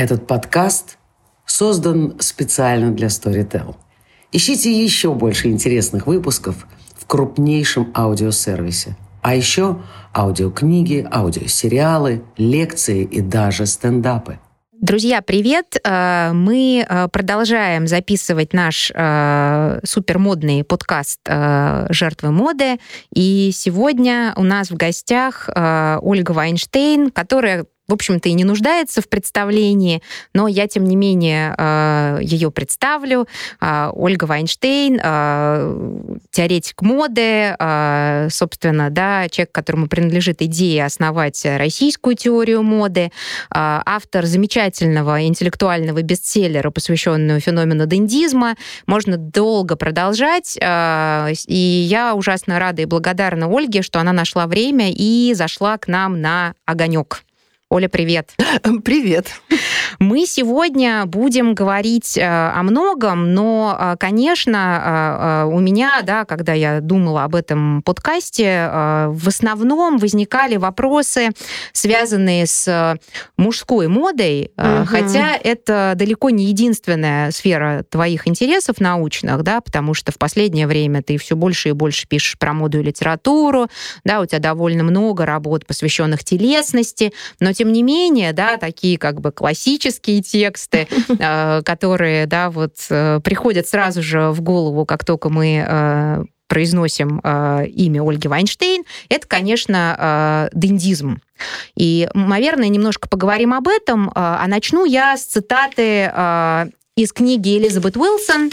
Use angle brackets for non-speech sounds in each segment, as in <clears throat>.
Этот подкаст создан специально для Storytel. Ищите еще больше интересных выпусков в крупнейшем аудиосервисе. А еще аудиокниги, аудиосериалы, лекции и даже стендапы. Друзья, привет! Э, мы э, продолжаем записывать наш э, супермодный подкаст «Жертвы моды». И сегодня у нас в гостях Ольга Вайнштейн, которая в общем-то, и не нуждается в представлении, но я, тем не менее, э, ее представлю. Э, Ольга Вайнштейн, э, теоретик моды, собственно, да, человек, которому принадлежит идея основать российскую теорию моды, автор замечательного интеллектуального бестселлера, посвященного феномену дендизма. Можно долго продолжать, и я ужасно рада и благодарна Ольге, что она нашла время и зашла к нам на огонек. Оля, привет. <laughs> Привет. Мы сегодня будем говорить э, о многом, но, э, конечно, э, у меня, да, когда я думала об этом подкасте, в основном возникали вопросы, связанные с мужской модой, угу. хотя это далеко не единственная сфера твоих интересов научных, да, потому что в последнее время ты все больше и больше пишешь про моду и литературу, да, у тебя довольно много работ, посвященных телесности, но тем не менее, да, такие как бы классические тексты, <laughs> э, которые, да, вот э, приходят сразу же в голову, как только мы э, произносим имя Ольги Вайнштейн, это, конечно, дендизм. И, наверное, немножко поговорим об этом, а начну я с цитаты из книги Элизабет Уилсон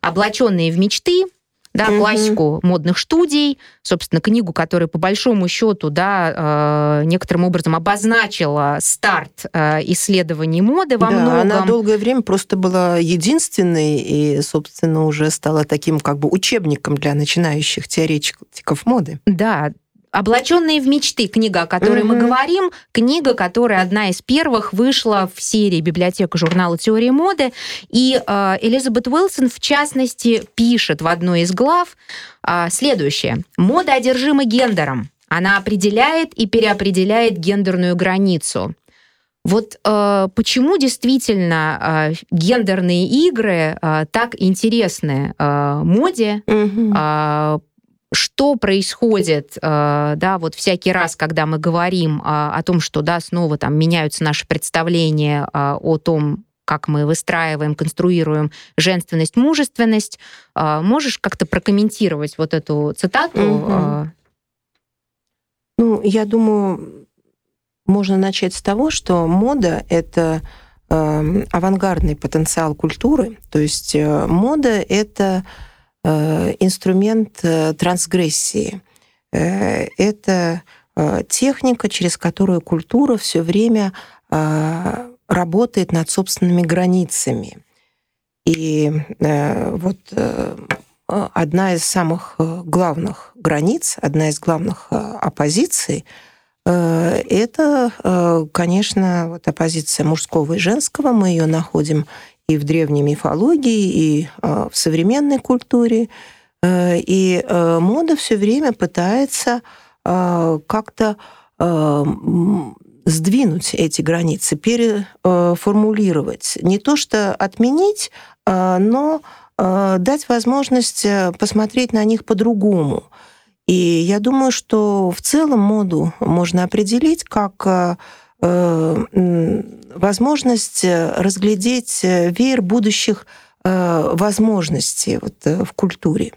«Облаченные в мечты», да, угу. классику модных студий, собственно, книгу, которая по большому счету, да, э, некоторым образом обозначила старт э, исследований моды во да, многом. Она долгое время просто была единственной и, собственно, уже стала таким как бы учебником для начинающих теоретиков моды. Да, «Облаченные в мечты» книга, о которой mm-hmm. мы говорим, книга, которая одна из первых вышла в серии библиотека журнала «Теория моды». И э, Элизабет Уилсон, в частности, пишет в одной из глав э, следующее. «Мода одержима гендером. Она определяет и переопределяет гендерную границу». Вот э, почему действительно э, гендерные игры э, так интересны э, моде? Угу. Э, что происходит, э, да, вот всякий раз, когда мы говорим а, о том, что, да, снова там меняются наши представления а, о том, как мы выстраиваем, конструируем женственность, мужественность. Можешь как-то прокомментировать вот эту цитату? Угу. Ну, я думаю, можно начать с того, что мода — это э, авангардный потенциал культуры. То есть э, мода — это Э, инструмент э, трансгрессии. Э, это техника, через которую культура все время работает над собственными границами. И вот одна из самых главных границ, одна из главных оппозиций это, конечно, вот оппозиция мужского и женского. Мы ее находим и в древней мифологии, и а, в современной культуре. Э, и э, мода все время пытается а, как-то сдвинуть эти границы, переформулировать. Не то что отменить, но дать возможность э, посмотреть на них по-другому. И я думаю, что в целом моду можно определить как Э, возможность э, разглядеть э, веер будущих возможностей вот в культуре.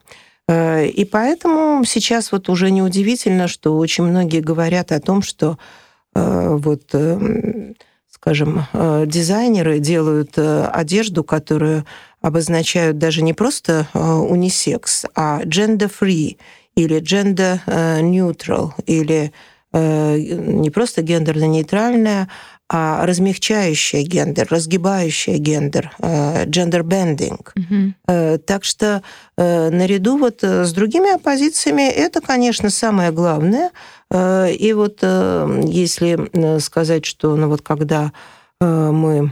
И поэтому сейчас вот уже неудивительно, что очень многие говорят о том, что вот, скажем, дизайнеры делают одежду, которую обозначают даже не просто унисекс, а gender-free или gender-neutral или Э, не просто гендерно-нейтральная, а размягчающая гендер, разгибающая гендер, гендер-бендинг. Угу. Так что наряду вот с другими оппозициями это, конечно, самое главное. И вот если сказать, что ну вот когда мы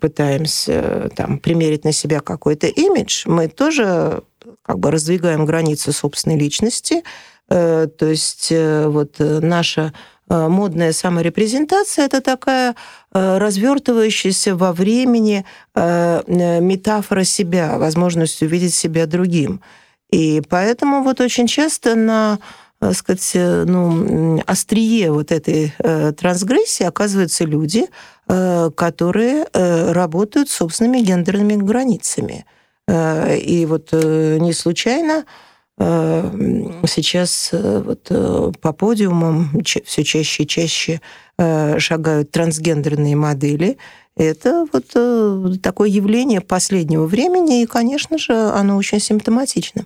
пытаемся там, примерить на себя какой-то имидж, мы тоже как бы раздвигаем границы собственной личности, Э, то есть э, вот э, наша модная саморепрезентация это такая развертывающаяся во времени метафора себя, возможность увидеть себя другим. И поэтому вот очень часто на так сказать, ну, острие вот этой трансгрессии оказываются люди, которые работают с собственными гендерными границами. И вот не случайно Э, сейчас э, вот э, по подиумам все чаще и чаще шагают трансгендерные модели. Это вот такое явление последнего времени, и, конечно же, оно очень симптоматично.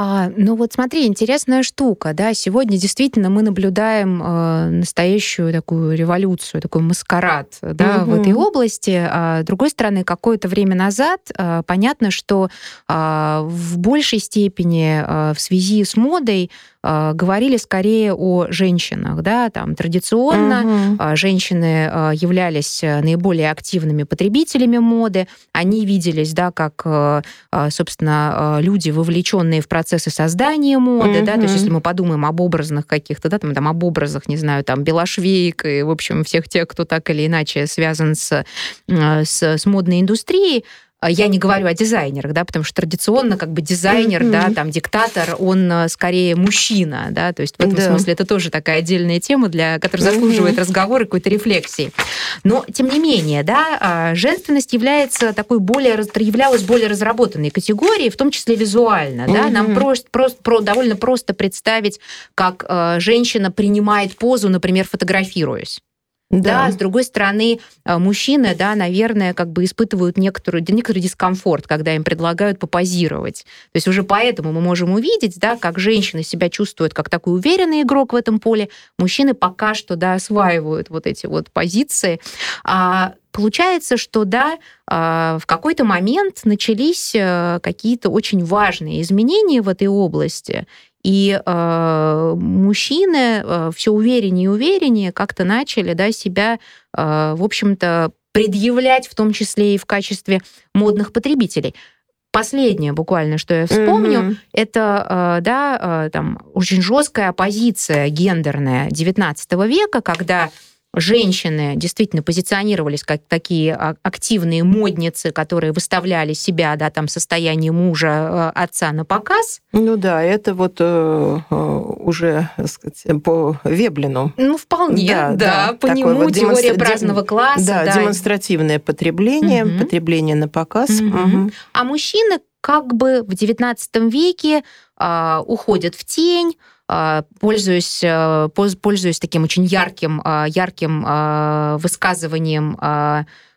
А, ну вот смотри, интересная штука, да, сегодня действительно мы наблюдаем э, настоящую такую революцию, такой маскарад, да, угу. в этой области. А, с другой стороны, какое-то время назад э, понятно, что э, в большей степени э, в связи с модой а, говорили скорее о женщинах, да, там традиционно угу. женщины а, являлись э, наиболее активными потребителями моды, они виделись, да, как, э, собственно, люди, вовлеченные в процессы создания моды, угу. да, то есть если мы подумаем об образных каких-то, да, там, там об образах, не знаю, там Белошвейк и, в общем, всех тех, кто так или иначе связан с, с, с модной индустрией, я не говорю о дизайнерах, да, потому что традиционно как бы дизайнер, mm-hmm. да, там диктатор, он э, скорее мужчина, да, то есть в этом да. смысле это тоже такая отдельная тема, для, которая заслуживает mm-hmm. разговора и какой-то рефлексии. Но тем не менее, да, а, женственность является такой более являлась более разработанной категорией, в том числе визуально, mm-hmm. да, нам просто, просто про, довольно просто представить, как э, женщина принимает позу, например, фотографируясь. Да. да, с другой стороны, э, мужчины, да, наверное, как бы испытывают некоторую, некоторый дискомфорт, когда им предлагают попозировать. То есть уже поэтому мы можем увидеть, да, как женщины себя чувствуют как такой уверенный игрок в этом поле, мужчины пока что, да, осваивают вот эти вот позиции. А Получается, что да, а, в какой-то момент начались э, какие-то очень важные изменения в этой области, и э, мужчины э, все увереннее и увереннее как-то начали да, себя, э, в общем-то, предъявлять, в том числе и в качестве модных потребителей. Последнее буквально, что я вспомню, mm-hmm. это э, да, э, там, очень жесткая оппозиция гендерная XIX века, когда женщины действительно позиционировались как такие а, активные модницы, которые выставляли себя, да, там, состояние мужа, э, отца на показ. Ну да, это вот э, э уже, так сказать, по Веблину. Ну, вполне, да, да, да по нему вот теория демонстра... праздного класса. Да, да, демонстративное потребление, угу. потребление на показ. Угу. Угу. А мужчины как бы в XIX веке э, уходят в тень, пользуюсь, э, пользуюсь таким очень ярким, а, ярким а, высказыванием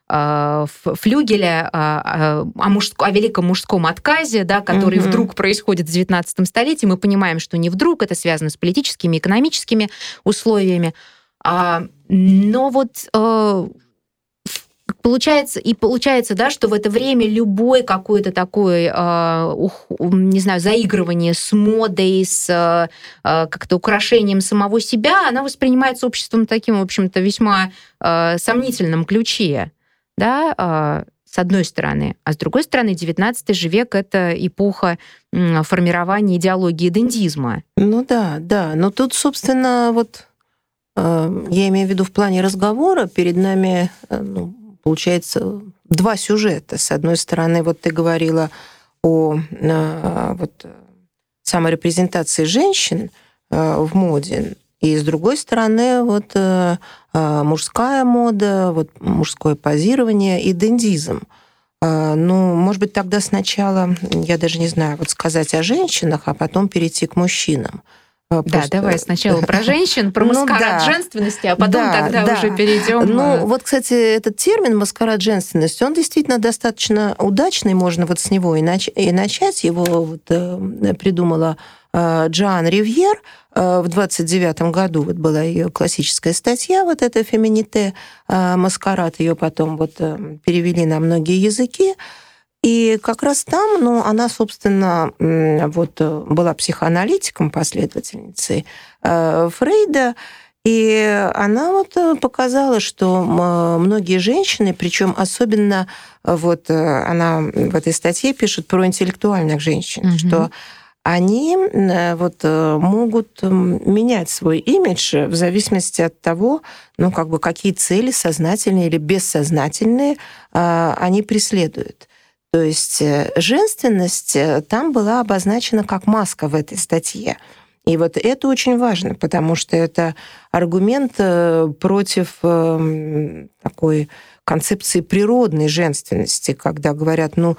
Флюгеля о, мужско, о великом мужском отказе, да, который угу. вдруг происходит в XIX столетии. Мы понимаем, что не вдруг, это связано с политическими, экономическими условиями. Но вот Получается, и получается, да, что в это время любой какой-то такой, э, ух, не знаю, заигрывание с модой, с э, как-то украшением самого себя, она воспринимается обществом таким, в общем-то, весьма э, сомнительном ключе, да, э, с одной стороны. А с другой стороны, 19 же век — это эпоха формирования идеологии дендизма. Ну да, да. Но тут, собственно, вот я имею в виду в плане разговора, перед нами ну, получается два сюжета. С одной стороны, вот ты говорила о э, вот, саморепрезентации женщин э, в моде, и с другой стороны, вот э, мужская мода, вот мужское позирование и дендизм. Ну, может быть, тогда сначала, я даже не знаю, вот сказать о женщинах, а потом перейти к мужчинам. Просто... Да, давай сначала про <laughs> женщин, про ну маскарад ну, женственности, а потом да, тогда да. уже перейдем. Ну, э, вот, кстати, этот термин маскарад женственности, он действительно достаточно удачный, можно вот с него и, нач... и начать. Его вот, э, придумала э, Джоан Ривьер в 29 году. Вот была ее классическая статья, вот эта «Фемините», «Маскарад». Ее потом вот перевели на многие языки. И как раз там, ну, она, собственно, вот э, была психоаналитиком, последовательницей э, Фрейда, и она вот э, показала, что многие женщины, причем особенно вот она в этой статье пишет про интеллектуальных женщин, угу. что они вот могут менять свой имидж в зависимости от того, ну, как бы какие цели сознательные или бессознательные они преследуют. То есть женственность там была обозначена как маска в этой статье. И вот это очень важно, потому что это аргумент э, против эм, такой концепции природной женственности, когда говорят, ну,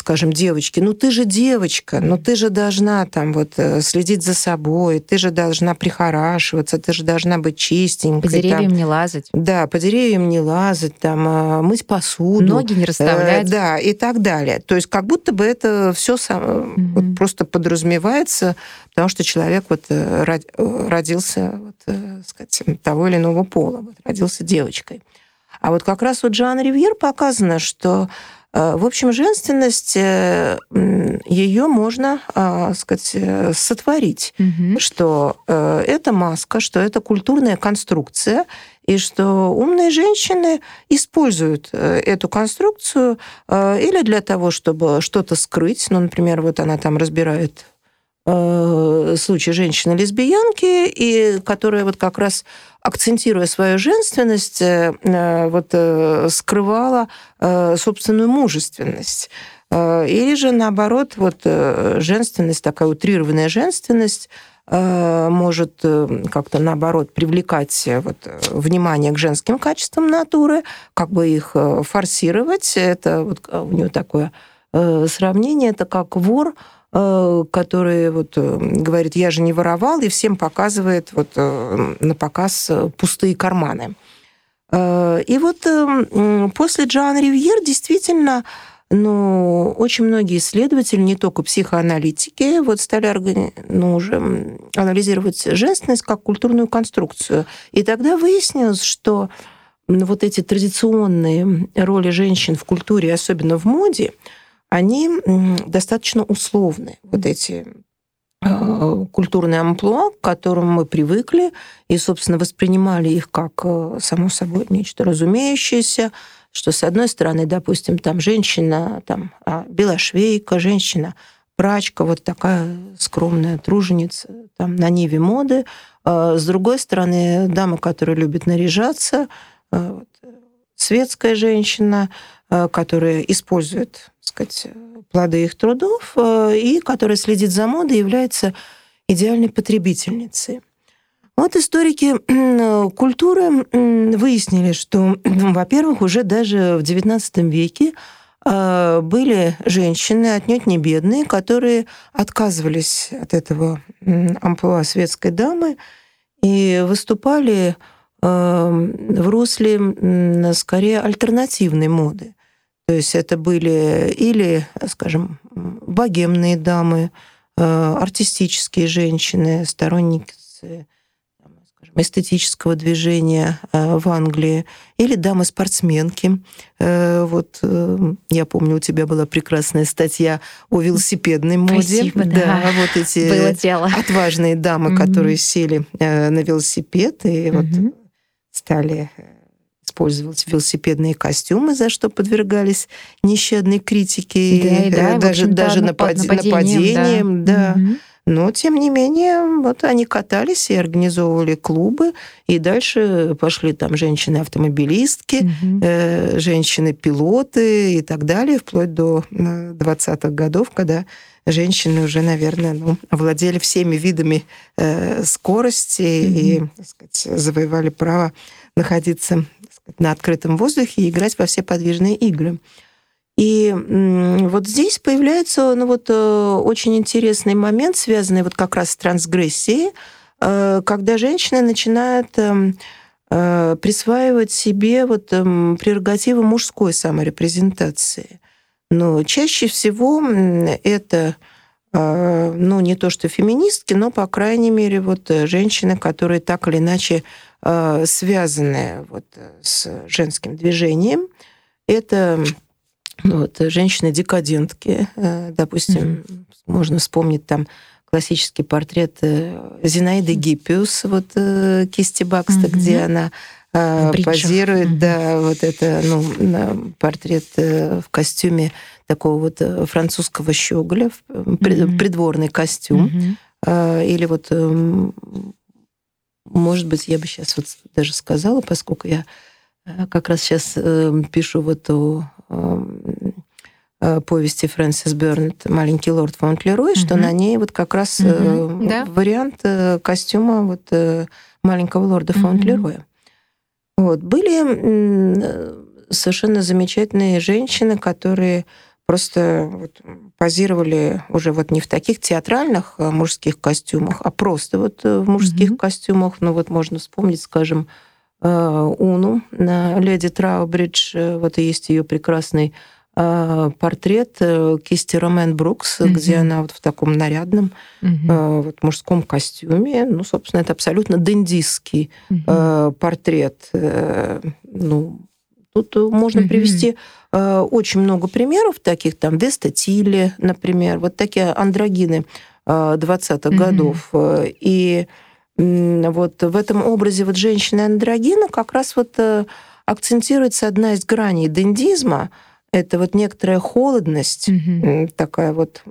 скажем, девочки, ну ты же девочка, ну ты же должна там вот э, следить за собой, ты же должна прихорашиваться, ты же должна быть чистенькой. По деревьям там, не лазать. Да, по деревьям не лазать, там, а, мыть посуду. Ноги не расставлять. Э, да, и так далее. То есть как будто бы это все сам, mm-hmm. вот просто подразумевается, потому что человек вот э, родился вот, сказать, того или иного пола, вот, родился девочкой. А вот как раз вот Джан Ривьер показано, что Э, в общем, женственность, э, ее можно, а, сказать, э, сотворить, угу. что это маска, что это культурная конструкция, и что умные женщины используют эту конструкцию или для того, чтобы что-то скрыть, ну, например, вот она там разбирает случай женщины-лесбиянки, и которая вот как раз акцентируя свою женственность, э, э, вот э, скрывала собственную мужественность. Или же наоборот, вот женственность, такая утрированная женственность, может как-то наоборот привлекать вот, внимание к женским качествам натуры, как бы их форсировать. Это вот у нее такое сравнение, это как вор Э, который вот э, говорит, я же не воровал, и всем показывает вот э, на показ пустые карманы. И вот после Джоан Ривьер действительно ну, очень многие исследователи, не только психоаналитики, вот стали ну, уже анализировать женственность как культурную конструкцию. И тогда выяснилось, что вот эти традиционные роли женщин в культуре, особенно в моде, они достаточно условны. Вот эти а, культурные амплуа, к которым мы привыкли и, собственно, воспринимали их как, э, само собой, нечто разумеющееся, что, с одной стороны, допустим, там женщина, там, а, белошвейка, женщина, прачка, вот такая скромная труженица там, на ниве моды. А, с другой стороны, дама, которая любит наряжаться, вот, светская женщина, которая использует сказать, плоды их трудов, э, и которая следит за модой, является идеальной потребительницей. Вот историки <clears throat> культуры выяснили, что, <clears throat> во-первых, уже даже в XIX веке э, были женщины, отнюдь не бедные, которые отказывались от этого амплуа светской дамы и выступали э, в русле скорее альтернативной моды. То есть это были или, скажем, богемные дамы, э, артистические женщины, сторонники скажем, эстетического движения э, в Англии, или дамы-спортсменки. Э, вот я помню, у тебя была прекрасная статья о велосипедной моде. Спасибо, да. да вот эти Было дело. отважные дамы, mm-hmm. которые сели на велосипед и mm-hmm. вот стали использовать велосипедные костюмы, за что подвергались нещадной критике, да, и, да, даже, даже напад... нападением. да. да. Угу. Но, тем не менее, вот они катались и организовывали клубы, и дальше пошли там женщины-автомобилистки, угу. э, женщины-пилоты и так далее, вплоть до 20-х э, годов, когда женщины уже, наверное, ну, овладели всеми видами э, скорости угу. и так сказать, завоевали право находиться на открытом воздухе и играть во все подвижные игры. И вот здесь появляется ну, вот, э, очень интересный момент, связанный вот как раз с трансгрессией, э, когда женщины начинают эм, э, присваивать себе вот эм, прерогативы мужской саморепрезентации. Но чаще всего это ну, не то что феминистки, но, по крайней мере, вот женщины, которые так или иначе Э, связанные вот с женским движением. Это ну, вот, женщины-декадентки, э, допустим, mm-hmm. можно вспомнить там классический портрет э, Зинаиды Гиппиус, вот кисти Бакста, mm-hmm. где она э, позирует, mm-hmm. да, вот это, ну, портрет э, в костюме такого вот э, французского щеголя, mm-hmm. придворный костюм. Mm-hmm. Или вот, эм, может быть, я бы сейчас вот даже сказала, поскольку я как раз сейчас эм, пишу вот о эм, повести Фрэнсис Бернет «Маленький лорд Фаунтлерой», mm-hmm. что на ней вот как раз mm-hmm. да? вариант костюма вот маленького лорда mm-hmm. Фаунтлероя. Вот. Были совершенно замечательные женщины, которые просто вот позировали уже вот не в таких театральных э, мужских костюмах, а просто вот э, в мужских mm-hmm. костюмах. Ну вот можно вспомнить, скажем, э, Уну на леди Траубридж. Вот и есть ее прекрасный портрет кисти Ромен Брукс, mm-hmm. где она вот в таком нарядном mm-hmm. вот мужском костюме. Ну, собственно, это абсолютно дендистский mm-hmm. портрет. Ну, тут можно mm-hmm. привести очень много примеров таких, там Веста Тилли, например, вот такие андрогины 20-х mm-hmm. годов. И вот в этом образе вот женщины-андрогина как раз вот э, акцентируется одна из граней дендизма – это вот некоторая холодность, угу. такая вот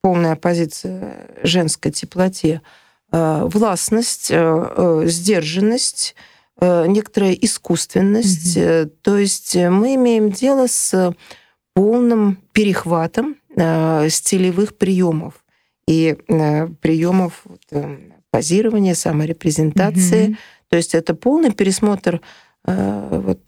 полная оппозиция женской теплоте, э, властность, э, э, сдержанность, некоторая искусственность. Угу. То есть мы имеем дело с полным перехватом стилевых приемов и приемов позирования, саморепрезентации. Угу. То есть это полный пересмотр вот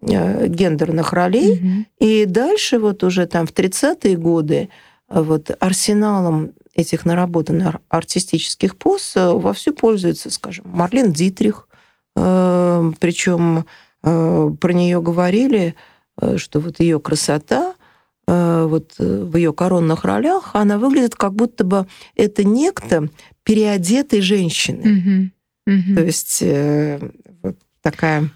Э, гендерных ролей. Угу. И дальше вот уже там в 30-е годы э, вот арсеналом этих наработанных артистических поз э, вовсю пользуется, скажем, Марлен Дитрих. Причем про нее говорили, что вот ее красота вот в ее коронных ролях, она выглядит как будто бы это некто переодетой женщины. Угу. Угу. То есть вот такая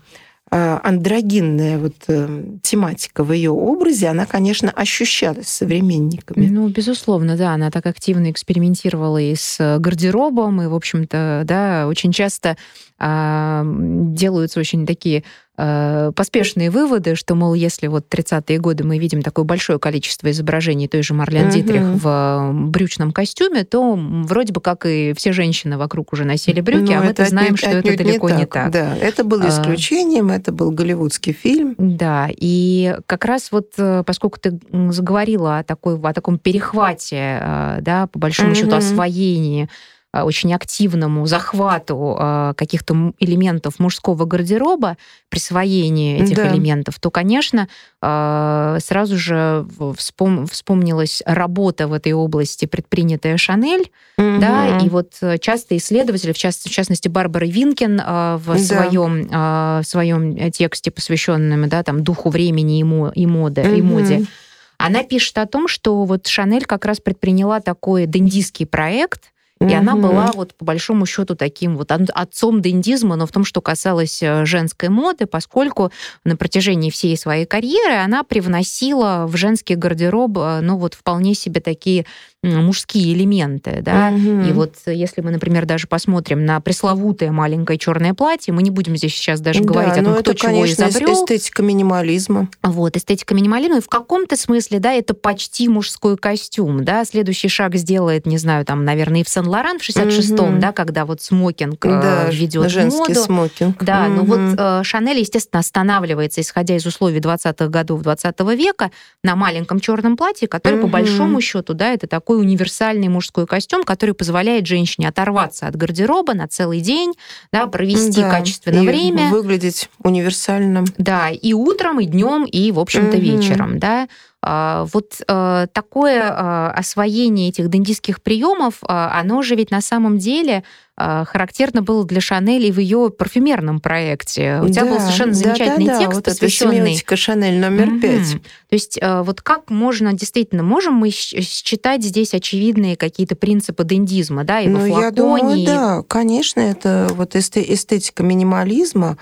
андрогинная вот э, тематика в ее образе, она, конечно, ощущалась современниками. Ну, безусловно, да, она так активно экспериментировала и с гардеробом, и, в общем-то, да, очень часто а, делаются очень такие Э, поспешные выводы, что, мол, если вот 30-е годы мы видим такое большое количество изображений той же Марлен uh-huh. Дитрих в брючном костюме, то вроде бы как и все женщины вокруг уже носили брюки, Но а мы-то знаем, что это далеко не так. не так. Да, это было а. исключением, а, это был голливудский фильм. Да, и как раз вот э, поскольку ты заговорила о, такой, о таком перехвате, э, да, по большому uh-huh. счету освоении очень активному захвату э, каких-то элементов мужского гардероба, присвоению этих да. элементов, то, конечно, э, сразу же вспом вспомнилась работа в этой области, предпринятая Шанель, угу. да, и вот часто исследователи, в, част, в частности Барбара Винкин в да. своем в своем тексте, посвященном да, там духу времени и, мо, и моды, угу. и моде, она пишет о том, что вот Шанель как раз предприняла такой дендийский проект, и она была вот по большому счету таким вот отцом дендизма, но в том, что касалось э, женской моды, поскольку на протяжении всей своей карьеры она привносила в женский гардероб, э, ну вот вполне себе такие мужские элементы, да. Угу. И вот э, если мы, например, даже посмотрим на пресловутое маленькое черное платье, мы не будем здесь сейчас даже да, говорить о том, кто это, чего конечно, изобрел. эстетика минимализма. Вот, эстетика минимализма. И в каком-то смысле, да, это почти мужской костюм, да. Следующий шаг сделает, не знаю, там, наверное, и в Сен-Лоран в 66-м, угу. да, когда вот смокинг э, да, ведет женский моду. смокинг. Да, угу. ну вот э, Шанель, естественно, останавливается, исходя из условий 20-х годов 20 века, на маленьком черном платье, которое, угу. по большому счету, да, это такой такой универсальный мужской костюм, который позволяет женщине оторваться от гардероба на целый день, да, провести да, качественное время. Выглядеть универсальным. Да, и утром, и днем, и, в общем-то, угу. вечером. Да. А, вот э, такое а, освоение этих дендийских приемов, а, оно же ведь на самом деле характерно было для Шанель и в ее парфюмерном проекте. У да, тебя был совершенно замечательный да, да, текст, вот посвященный... Это Шанель номер пять. Mm-hmm. То есть э, вот как можно, действительно, можем мы считать здесь очевидные какие-то принципы дендизма, да, и ну, во флаконе? Я думаю, да, конечно, это вот эстетика минимализма,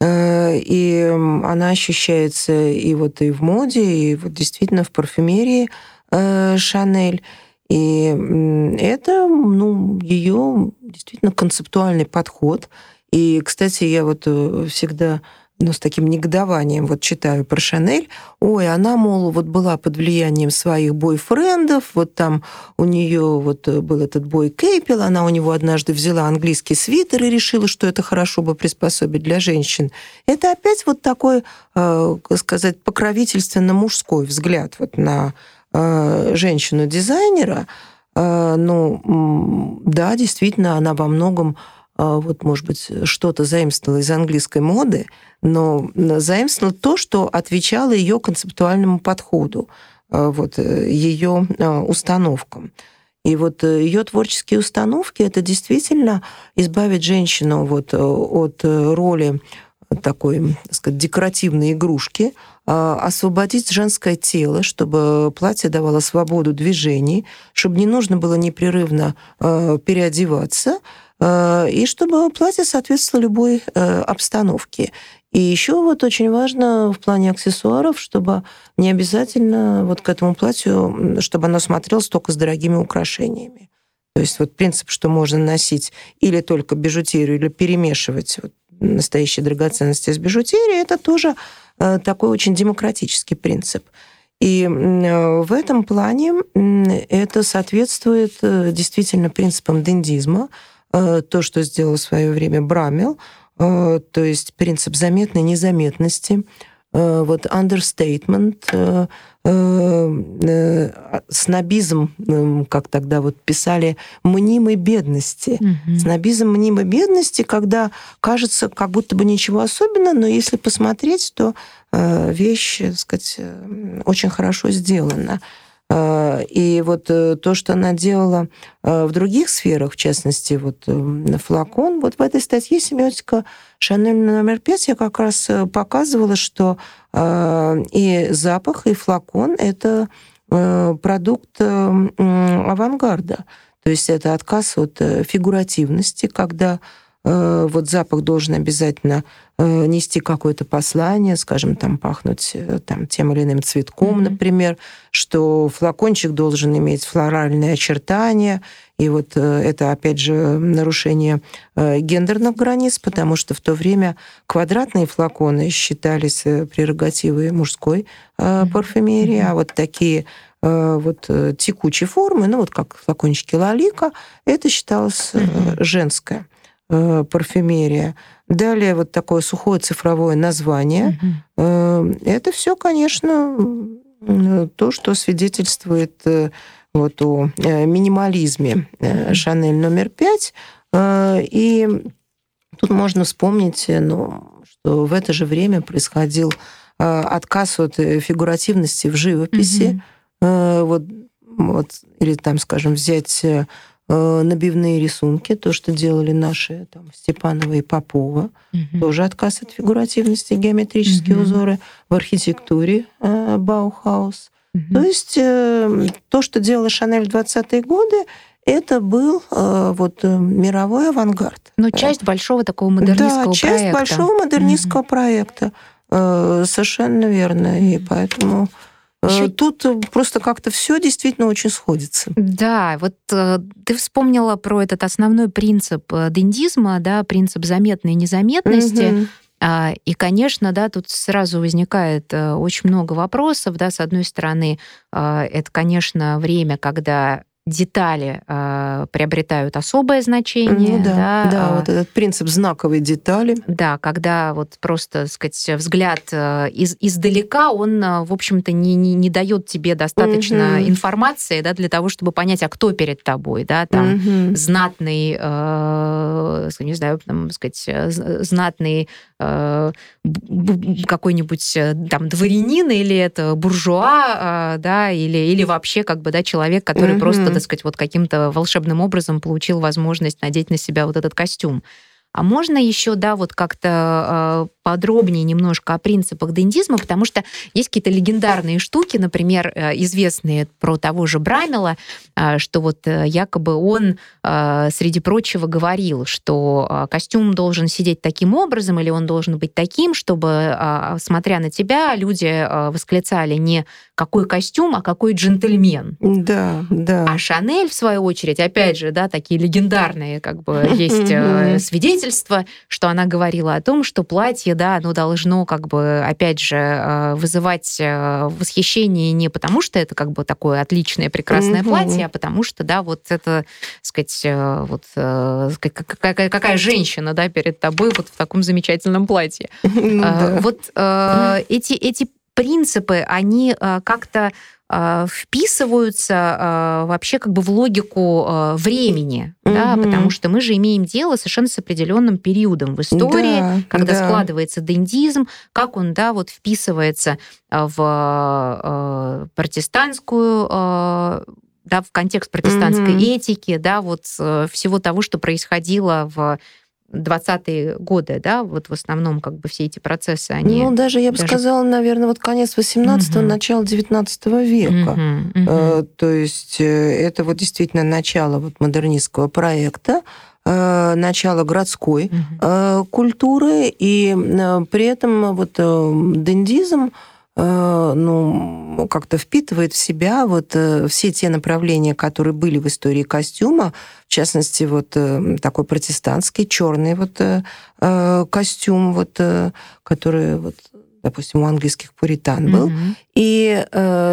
Э, и она ощущается и вот и в моде, и вот действительно в парфюмерии э, Шанель. И это ну, ее действительно концептуальный подход. И, кстати, я вот всегда но с таким негодованием вот читаю про Шанель. Ой, она, мол, вот была под влиянием своих бойфрендов, вот там у нее вот был этот бой Кейпел, она у него однажды взяла английский свитер и решила, что это хорошо бы приспособить для женщин. Это опять вот такой, э, сказать, покровительственно-мужской взгляд вот на э, женщину-дизайнера. Э, ну, да, действительно, она во многом а, вот, может быть, что-то заимствовала из английской моды, но заимствовала то, что отвечало ее концептуальному подходу, вот, э, ее установкам. И вот э, ее творческие установки это действительно избавить женщину вот э, от роли такой, так сказать, декоративной игрушки, освободить женское тело, чтобы платье давало свободу движений, чтобы не нужно было непрерывно переодеваться, Э, и чтобы платье соответствовало любой обстановке. И еще вот очень важно в плане аксессуаров, чтобы не обязательно вот к этому платью, чтобы оно смотрелось только с дорогими украшениями. То есть вот принцип, что можно носить или только бижутерию, или перемешивать вот настоящие драгоценности с бижутерией, это тоже такой очень демократический принцип. И в этом плане это соответствует действительно принципам дендизма, Э, то, что сделал в свое время Брамел, э, то есть принцип заметной незаметности, э, вот understatement, снобизм, как тогда вот писали, мнимой бедности. Mm-hmm. Снобизм мнимой бедности, когда кажется, как будто бы ничего особенного, но если посмотреть, то вещь, так сказать, очень хорошо сделана. Э, и вот э, то, что она делала э, в других сферах, в частности, вот флакон, вот в этой статье семиотика Шанель номер пять я как раз показывала, что и запах, и флакон — это продукт авангарда. То есть это отказ от фигуративности, когда вот запах должен обязательно э, нести какое-то послание, скажем, там пахнуть э, там, тем или иным цветком, mm-hmm. например, что флакончик должен иметь флоральные очертания, и вот это, опять же, нарушение гендерных границ, потому что в то время квадратные флаконы считались прерогативой мужской mm-hmm. парфюмерии, а вот такие вот текучие формы, ну вот как флакончики Лалика, это считалось mm-hmm. женское. Э, парфюмерия. Далее вот такое сухое цифровое название. Угу. Это все, конечно, то, что свидетельствует э, вот о минимализме Шанель номер пять. И тут можно вспомнить, ну, что в это же время происходил отказ от фигуративности в живописи. Угу. Вот, вот, или там, скажем, взять Э, набивные рисунки, то, что делали наши там, Степанова и Попова, угу. тоже отказ от фигуративности, геометрические угу. узоры в архитектуре э, Баухаус. Угу. То есть э, то, что делала Шанель в 20-е годы, это был вот мировой авангард. Ну, часть большого такого модернистского да, часть проекта. большого модернистского угу. проекта. Совершенно верно. И поэтому еще... Э, тут э, просто как-то все действительно очень сходится. Да, вот э, ты вспомнила про этот основной принцип дендизма, да, принцип заметной незаметности. Угу. И, конечно, да, тут сразу возникает очень много вопросов, да, с одной стороны, это, конечно, время, когда детали э, приобретают особое значение. Ну, да, да, да э, вот этот принцип знаковой детали. Да, когда вот просто, так сказать, взгляд э, из, издалека, он, э, в общем-то, не, не, не дает тебе достаточно угу. информации да, для того, чтобы понять, а кто перед тобой, да, там угу. знатный, э, не знаю, там, сказать, э, знатный э, какой-нибудь там дворянин или это буржуа, э, да, или, или вообще как бы, да, человек, который угу. просто так сказать, вот каким-то волшебным образом получил возможность надеть на себя вот этот костюм. А можно еще, да, вот как-то а, подробнее немножко о принципах дендизма, потому что есть какие-то легендарные штуки, например, э, известные про того же Брамела, а, что вот э, якобы он, а, среди прочего, говорил, что костюм должен сидеть таким образом или он должен быть таким, чтобы, смотря на тебя, люди восклицали не какой костюм, а какой джентльмен. Да, да. А Шанель, в свою очередь, опять же, да, такие легендарные как бы <laughs> есть э, свидетели свидетельства, что она говорила о том, что платье, да, оно должно как бы, опять же, э, вызывать э, восхищение не потому, что это как бы такое отличное, прекрасное mm-hmm. платье, а потому что, да, вот это, сказать, э, вот какая, какая женщина, да, перед тобой вот в таком замечательном платье. Ну вот эти, эти принципы, они как-то вписываются а, вообще как бы в логику а, времени, mm-hmm. да, потому что мы же имеем дело совершенно с определенным периодом в истории, да, когда да. складывается дендизм, как он, да, вот вписывается в протестантскую да, в контекст протестантской mm-hmm. этики, да, вот э, всего того, что происходило в 20-е годы, да, вот в основном как бы все эти процессы, они... Ну, даже, я бы даже... сказала, наверное, вот конец 18-го, угу. начало 19 века. Угу, угу. Э, то есть э, это вот действительно начало вот модернистского проекта, э, начало городской угу. культуры, и при этом вот дендизм, ну, как-то впитывает в себя вот э, все те направления, которые были в истории костюма, в частности, вот э, такой протестантский черный вот костюм, вот, который, вот, допустим, у английских пуритан был. Mm-hmm. И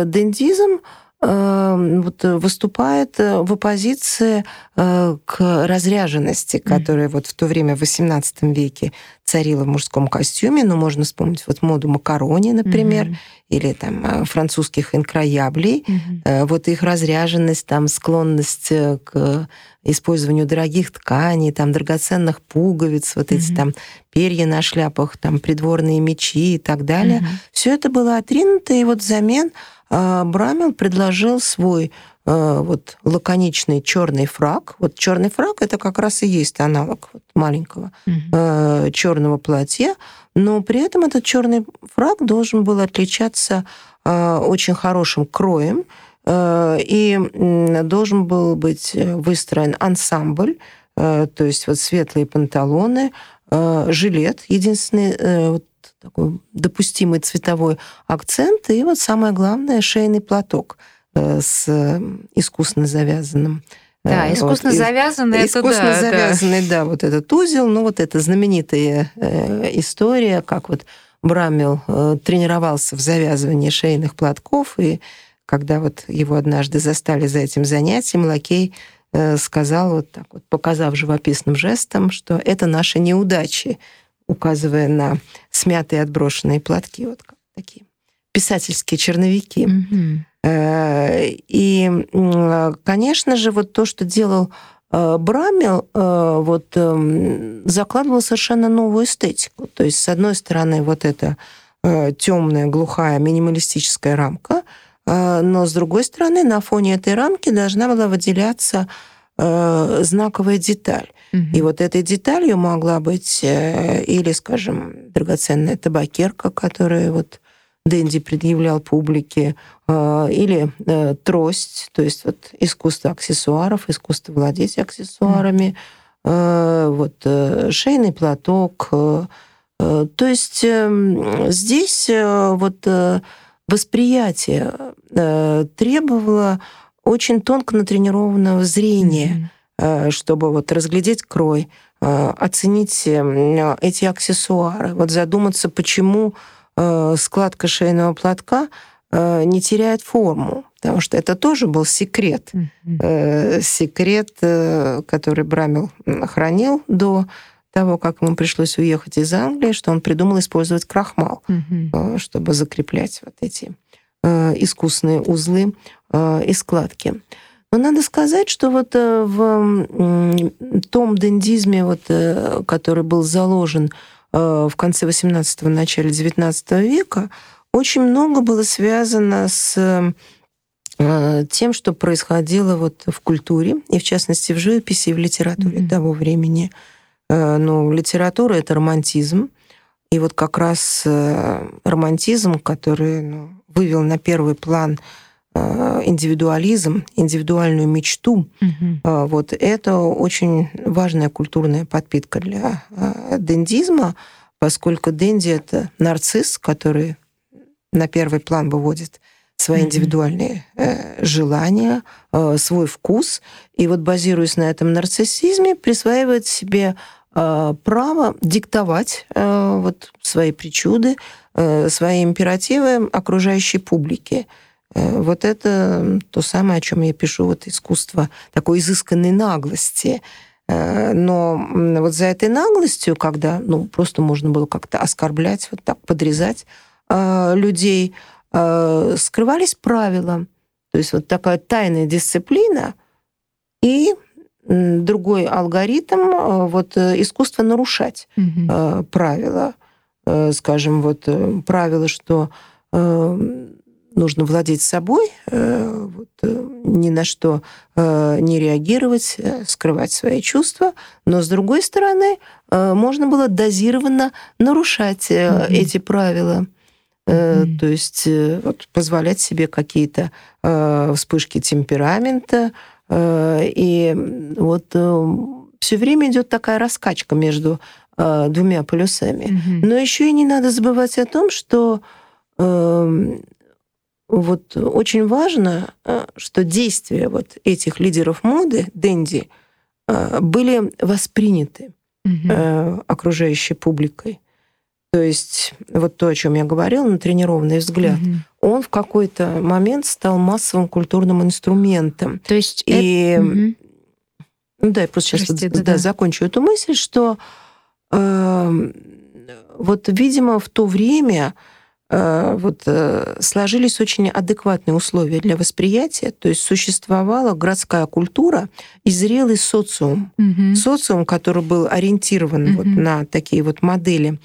дендизм Эм, вот, э, выступает э, в оппозиции э, к разряженности, которая вот в то время, в XVIII веке, царила в мужском костюме. Ну, можно вспомнить вот моду макарони, например, mm-hmm. или там французских инкрояблей. Mm-hmm. Вот их разряженность, там склонность к использованию дорогих тканей, там драгоценных пуговиц, вот mm-hmm. эти там перья на шляпах, там придворные мечи и так далее. Mm-hmm. Все это было отринуто, и вот взамен а Брамел предложил свой а, вот лаконичный черный фраг. Вот черный фраг это как раз и есть аналог вот маленького mm-hmm. черного платья, но при этом этот черный фраг должен был отличаться очень хорошим кроем и должен был быть выстроен ансамбль, то есть вот светлые панталоны, жилет, единственный вот такой допустимый цветовой акцент, и вот самое главное шейный платок э, с искусно завязанным. Да, э, искусно вот, завязанный, искусно это да, завязанный, да. да, вот этот узел, ну вот эта знаменитая э, история, как вот Брамил э, тренировался в завязывании шейных платков, и когда вот его однажды застали за этим занятием, лакей э, сказал вот так вот, показав живописным жестом, что это наши неудачи, указывая на смятые отброшенные платки, вот такие писательские черновики. Mm-hmm. И, конечно же, вот то, что делал э, Брамел, э, вот эм, закладывал совершенно новую эстетику. То есть, с одной стороны, вот эта темная, глухая, минималистическая рамка, но с другой стороны, на фоне этой рамки должна была выделяться знаковая деталь. И вот этой деталью могла быть э, или, скажем, драгоценная табакерка, которая вот Дэнди предъявлял публике, э, или э, трость, то есть вот искусство аксессуаров, искусство владеть аксессуарами, вот шейный платок. То есть эм, здесь вот восприятие требовало очень тонко натренированного зрения. Э, чтобы вот разглядеть крой, э, оценить э, эти аксессуары, вот задуматься, почему складка шейного платка не теряет форму, потому что это тоже был секрет, mm-hmm. секрет, который Брамил хранил до того, как ему пришлось уехать из Англии, что он придумал использовать крахмал, mm-hmm. чтобы закреплять вот эти искусные узлы и складки. Но надо сказать, что вот э, в том дендизме, вот, э, который был заложен э, в конце XVIII начале XIX века, очень много было связано с тем, что происходило вот в культуре, и в частности в живописи и в литературе mm-hmm. того времени. Ну, литература — это романтизм, и вот как раз романтизм, который ну, вывел на первый план индивидуализм, индивидуальную мечту. Угу. Вот это очень важная культурная подпитка для э, дендизма, поскольку денди это нарцисс, который на первый план выводит свои индивидуальные э, желания, э, свой вкус, и вот базируясь на этом нарциссизме, присваивает себе право диктовать вот свои причуды, свои императивы окружающей публике. Вот это то самое, о чем я пишу, вот искусство такой изысканной наглости. Но вот за этой наглостью, когда ну, просто можно было как-то оскорблять, вот так подрезать людей, скрывались правила. То есть вот такая тайная дисциплина и другой алгоритм вот искусство нарушать угу. правила. Скажем, вот правило, что нужно владеть собой, э, вот, э, ни на что э, не реагировать, скрывать свои чувства, но с другой стороны можно было дозированно нарушать mm-hmm. эти правила. Mm-hmm. То есть вот, позволять себе какие-то вспышки темперамента. И вот все время идет такая раскачка между двумя полюсами. Mm-hmm. Но еще и не надо забывать о том, что эм, вот очень важно, э, что действия вот этих лидеров моды, Дэнди, э, были восприняты угу. окружающей публикой. То есть вот то, о чем я говорила, натренированный взгляд, угу. он в какой-то момент стал массовым культурным инструментом. То есть и это... угу. ну да, я просто сейчас Прости, вот, да, да, закончу эту мысль, что э, вот, видимо, в то время вот, э, сложились очень адекватные условия для восприятия, то есть существовала городская культура и зрелый социум. Угу. Социум, который был ориентирован угу. вот на такие вот модели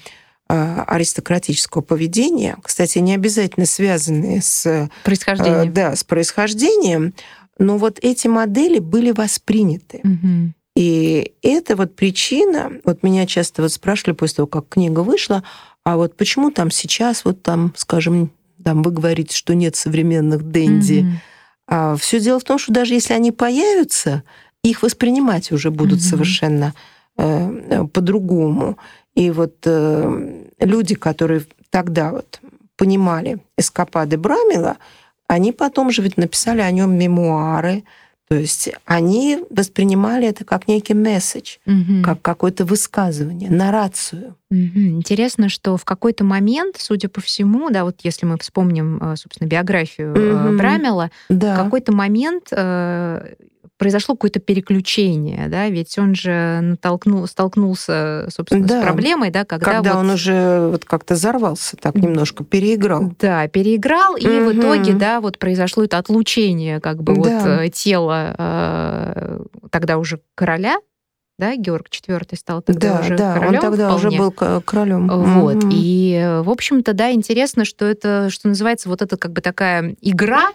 э, аристократического поведения, кстати, не обязательно связанные с происхождением. Да, с происхождением, но вот эти модели были восприняты. Угу. И это вот причина, вот меня часто вот спрашивали после того, как книга вышла, а вот почему там сейчас, вот там, скажем, там вы говорите, что нет современных денди. Mm-hmm. А все дело в том, что даже если они появятся, их воспринимать уже будут mm-hmm. совершенно э, по-другому. И вот э, люди, которые тогда вот понимали эскапады Брамила, они потом же ведь написали о нем мемуары, то есть они воспринимали это как некий месседж, угу. как какое-то высказывание, нарацию. Угу. Интересно, что в какой-то момент, судя по всему, да, вот если мы вспомним, э, собственно, биографию угу. Брамела, да. в какой-то момент э, произошло какое-то переключение, да, ведь он же натолкнул, столкнулся, собственно, да. с проблемой, да, когда, когда вот... он уже вот как-то взорвался, так немножко переиграл. Да, переиграл, и угу. в итоге, да, вот произошло это отлучение как бы да. вот э, тела э, тогда уже короля, да, Георг IV стал тогда да, уже да, королем. он тогда вполне. уже был королем. Вот. mm И, в общем-то, да, интересно, что это, что называется, вот это как бы такая игра,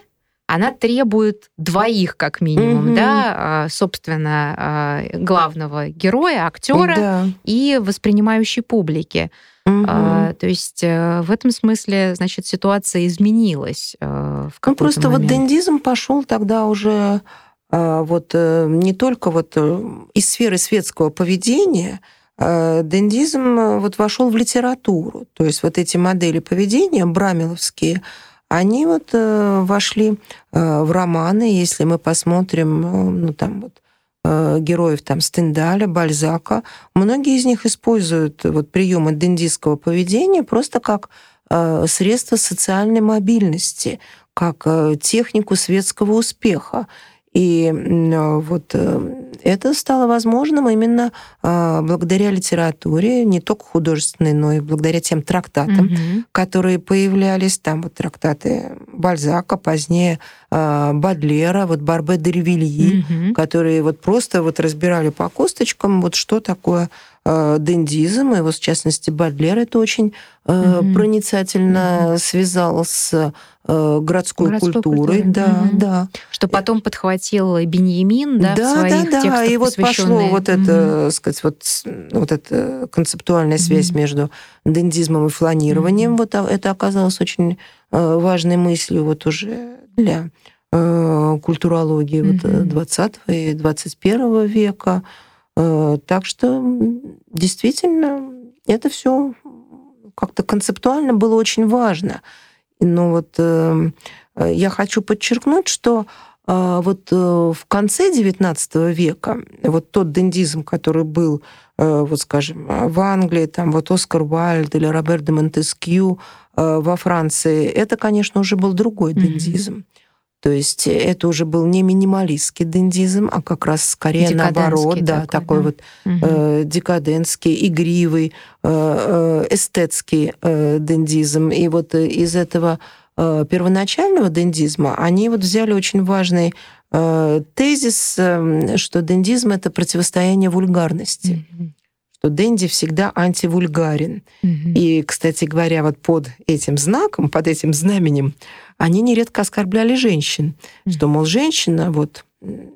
она требует двоих, как минимум, угу. да, а, собственно, а, главного героя, актера да. и воспринимающей публики. Угу. А, то есть э, в этом смысле, значит, ситуация изменилась. Э, в ну, просто момент. вот дендизм пошел тогда уже вот э, не только вот из сферы светского поведения, дендизм вот вошел в литературу. То есть вот эти модели поведения брамиловские, они вот э, вошли э, в романы, если мы посмотрим, э, ну там вот героев там Стендаля, Бальзака, многие из них используют вот приемы дендистского поведения просто как средство социальной мобильности, как технику светского успеха. И вот э, это стало возможным именно а, благодаря литературе, не только художественной, но и благодаря тем трактатам, угу. которые появлялись. Там вот трактаты Бальзака, позднее а, Бадлера, вот Барбе де Ревильи, угу. которые вот просто вот разбирали по косточкам, вот что такое а, дендизм, и вот в частности Бадлер это очень угу. проницательно угу. связал с Э, городской, городской культурой, культуры. да, угу. да. Что потом подхватил Беньямин, да, да в своих да, да, и вот пошло вот это, сказать, вот, вот эта концептуальная связь угу. между дендизмом и фланированием, угу. вот а, это оказалось очень э, важной мыслью вот уже для э, культурологии угу. вот 20 и 21 века. Так что действительно это все как-то концептуально было очень важно. Но вот эм, э, я хочу подчеркнуть, что э, вот э, в конце XIX века вот тот дендизм, который был вот скажем, в Англии, там вот Оскар Уайльд или Роберт де Монтескью во Франции, это, конечно, уже был другой дендизм. Mm-hmm. То есть это уже был не минималистский дендизм, а как раз скорее наоборот, да, такой, такой да? вот угу. э, декадентский, игривый, э, эстетский э, дендизм. И вот из этого э, первоначального дендизма они вот взяли очень важный э, тезис, э, что дендизм это противостояние вульгарности. Угу что Дэнди всегда антивульгарен. Угу. И, кстати говоря, вот под этим знаком, под этим знаменем, они нередко оскорбляли женщин, угу. что, мол, женщина, вот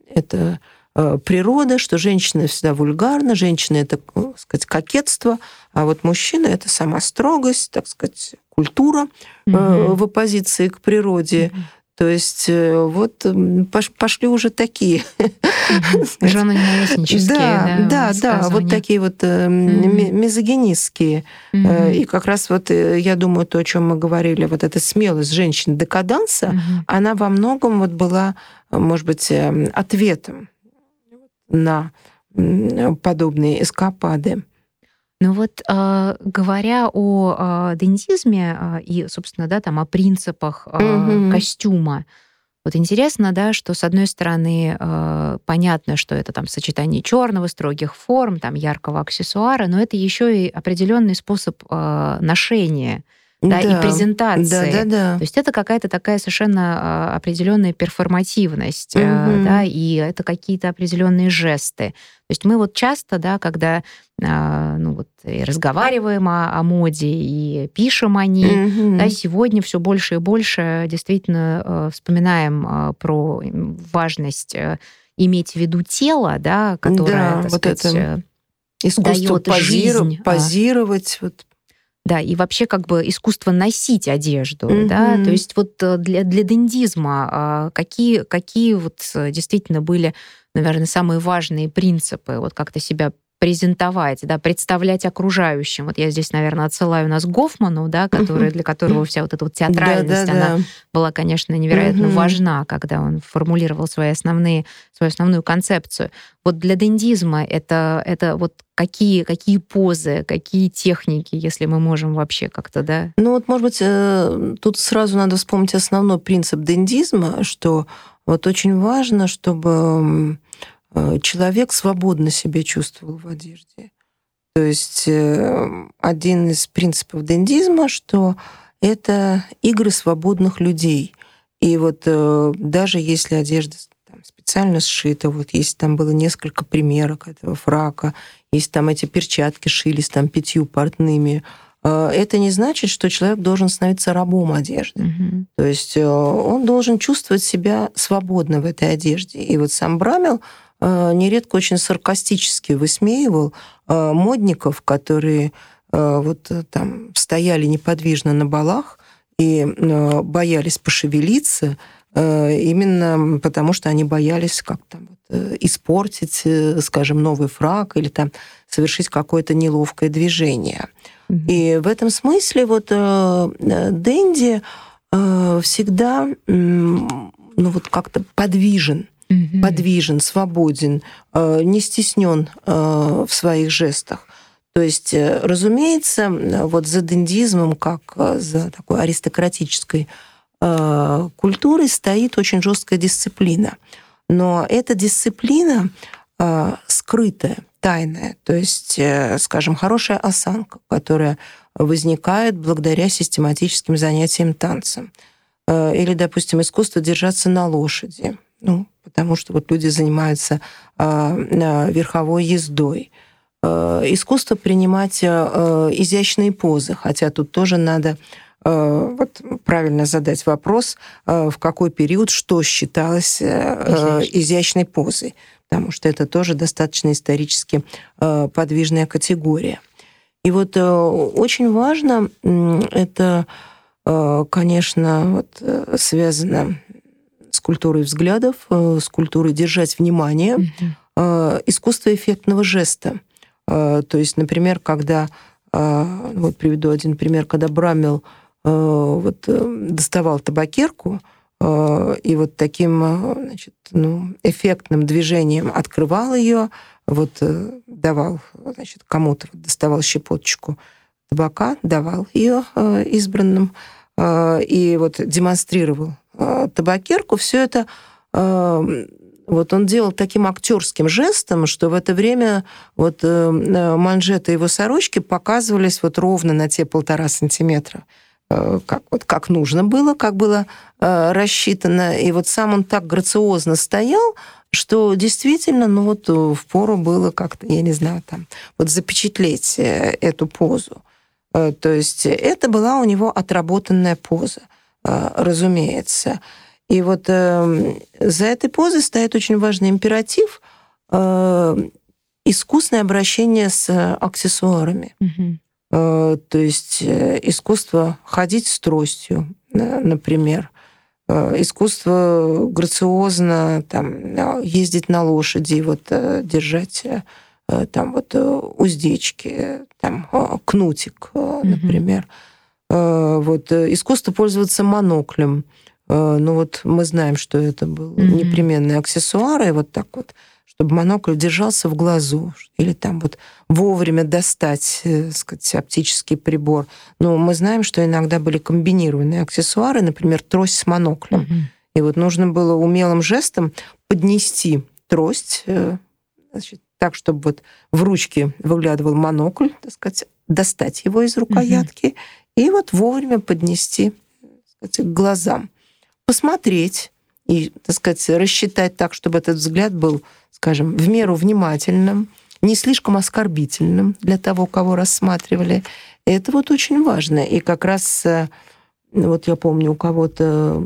это э, природа, что женщина всегда вульгарна, женщина это, так сказать, кокетство, а вот мужчина это сама строгость, так сказать, культура угу. в оппозиции к природе. Угу. То есть э, вот пошли уже такие. <laughs> Женоненавистнические. Да, да, да, вот такие вот э, мизогинистские. Э, и как раз вот, я думаю, то, о чем мы говорили, вот эта смелость женщин декаданса, она во многом вот была, может быть, ответом на подобные эскапады. Ну вот, а, говоря о а, дендизме а, и, собственно, да, там о принципах угу. костюма, вот интересно, да, что с одной стороны понятно, что это там сочетание черного, строгих форм, там яркого аксессуара, но это еще и определенный способ ношения да, да, и презентации. Да, да, да. То есть это какая-то такая совершенно определенная перформативность, угу. да, и это какие-то определенные жесты. То есть мы вот часто, да, когда ну вот и разговариваем о, о моде и пишем о ней, mm-hmm. да, сегодня все больше и больше действительно э, вспоминаем про важность э, иметь в виду тело, да, которое, да, вот сказать, это искусство дает позиру, жизнь. А. позировать, вот да, и вообще как бы искусство носить одежду, mm-hmm. да, то есть вот э, для, для дендизма а, какие, какие вот действительно были, наверное, самые важные принципы, вот как-то себя презентовать, да, представлять окружающим. Вот я здесь, наверное, отсылаю нас к Гофману, да, который, для которого вся вот эта вот театральность, да, да, она да. была, конечно, невероятно важна, когда он формулировал свои основные, свою основную концепцию. Вот для дендизма это, это вот какие, какие позы, какие техники, если мы можем вообще как-то, да? Ну вот, может быть, э, тут сразу надо вспомнить основной принцип дендизма, что вот очень важно, чтобы человек свободно себя чувствовал в одежде. То есть э, один из принципов дендизма, что это игры свободных людей. И вот э, даже если одежда там, специально сшита, вот если там было несколько примерок этого фрака, если там эти перчатки шились там пятью портными, это не значит, что человек должен становиться рабом одежды. Угу. То есть он должен чувствовать себя свободно в этой одежде. И вот сам Брамел, Э, нередко очень саркастически высмеивал э, модников, которые э, вот там стояли неподвижно на балах и боялись пошевелиться, именно потому что они боялись как-то испортить, скажем, новый фраг или там совершить какое-то неловкое движение. Mm-hmm. И в этом смысле вот Дэнди всегда ну вот как-то подвижен угу. подвижен, свободен, э, не стеснен э, в своих жестах. То есть, э, разумеется, вот за дендизмом, как за такой аристократической культурой, стоит очень жесткая дисциплина. Но эта дисциплина скрытая, тайная, то есть, скажем, хорошая осанка, которая возникает благодаря систематическим занятиям танцем. Или, допустим, искусство держаться на лошади. Ну, потому что вот люди занимаются а, верховой ездой. А, искусство принимать а, изящные позы, хотя тут тоже надо вот правильно задать вопрос, в какой период что считалось Изящной, изящной позой, потому что это тоже достаточно исторически подвижная категория. И вот очень важно это, конечно, вот связано с культурой взглядов, э, с культурой держать внимание, mm-hmm. искусство эффектного жеста. Э, то есть, например, когда, вот приведу один пример, когда Брамел вот, доставал табакерку, и вот таким значит, ну, эффектным движением открывал ее, вот давал значит, кому-то, доставал щепоточку табака, давал ее избранным, и вот демонстрировал табакерку. Все это вот он делал таким актерским жестом, что в это время вот э, э, манжеты его сорочки показывались вот ровно на те полтора сантиметра, э, как, вот, как нужно было, как было рассчитано. И вот сам он так грациозно стоял, что действительно, ну вот в пору было как-то, я не знаю, там, вот запечатлеть эту позу. То есть это была у него отработанная поза, разумеется. И вот э, за этой позой стоит очень важный императив э, искусное обращение с аксессуарами. Угу. Э, то есть э, искусство ходить с тростью, например, э, искусство грациозно там, ездить на лошади, вот, э, держать там вот уздечки, там кнутик, например. Угу. Вот искусство пользоваться моноклем. Э, ну вот мы знаем, что это был mm-hmm. непременный аксессуар, и вот так вот, чтобы монокль держался в глазу, или там вот вовремя достать, так э, сказать, оптический прибор. Но мы знаем, что иногда были комбинированные аксессуары, например, трость с моноклем. Mm-hmm. И вот нужно было умелым жестом поднести трость, э, значит, так, чтобы вот в ручке выглядывал монокль, так сказать, достать его из рукоятки mm-hmm. И вот вовремя поднести сказать, к глазам посмотреть и, так сказать, рассчитать так, чтобы этот взгляд был, скажем, в меру внимательным, не слишком оскорбительным для того, кого рассматривали. Это вот очень важно. И как раз, э, вот я помню, у кого-то,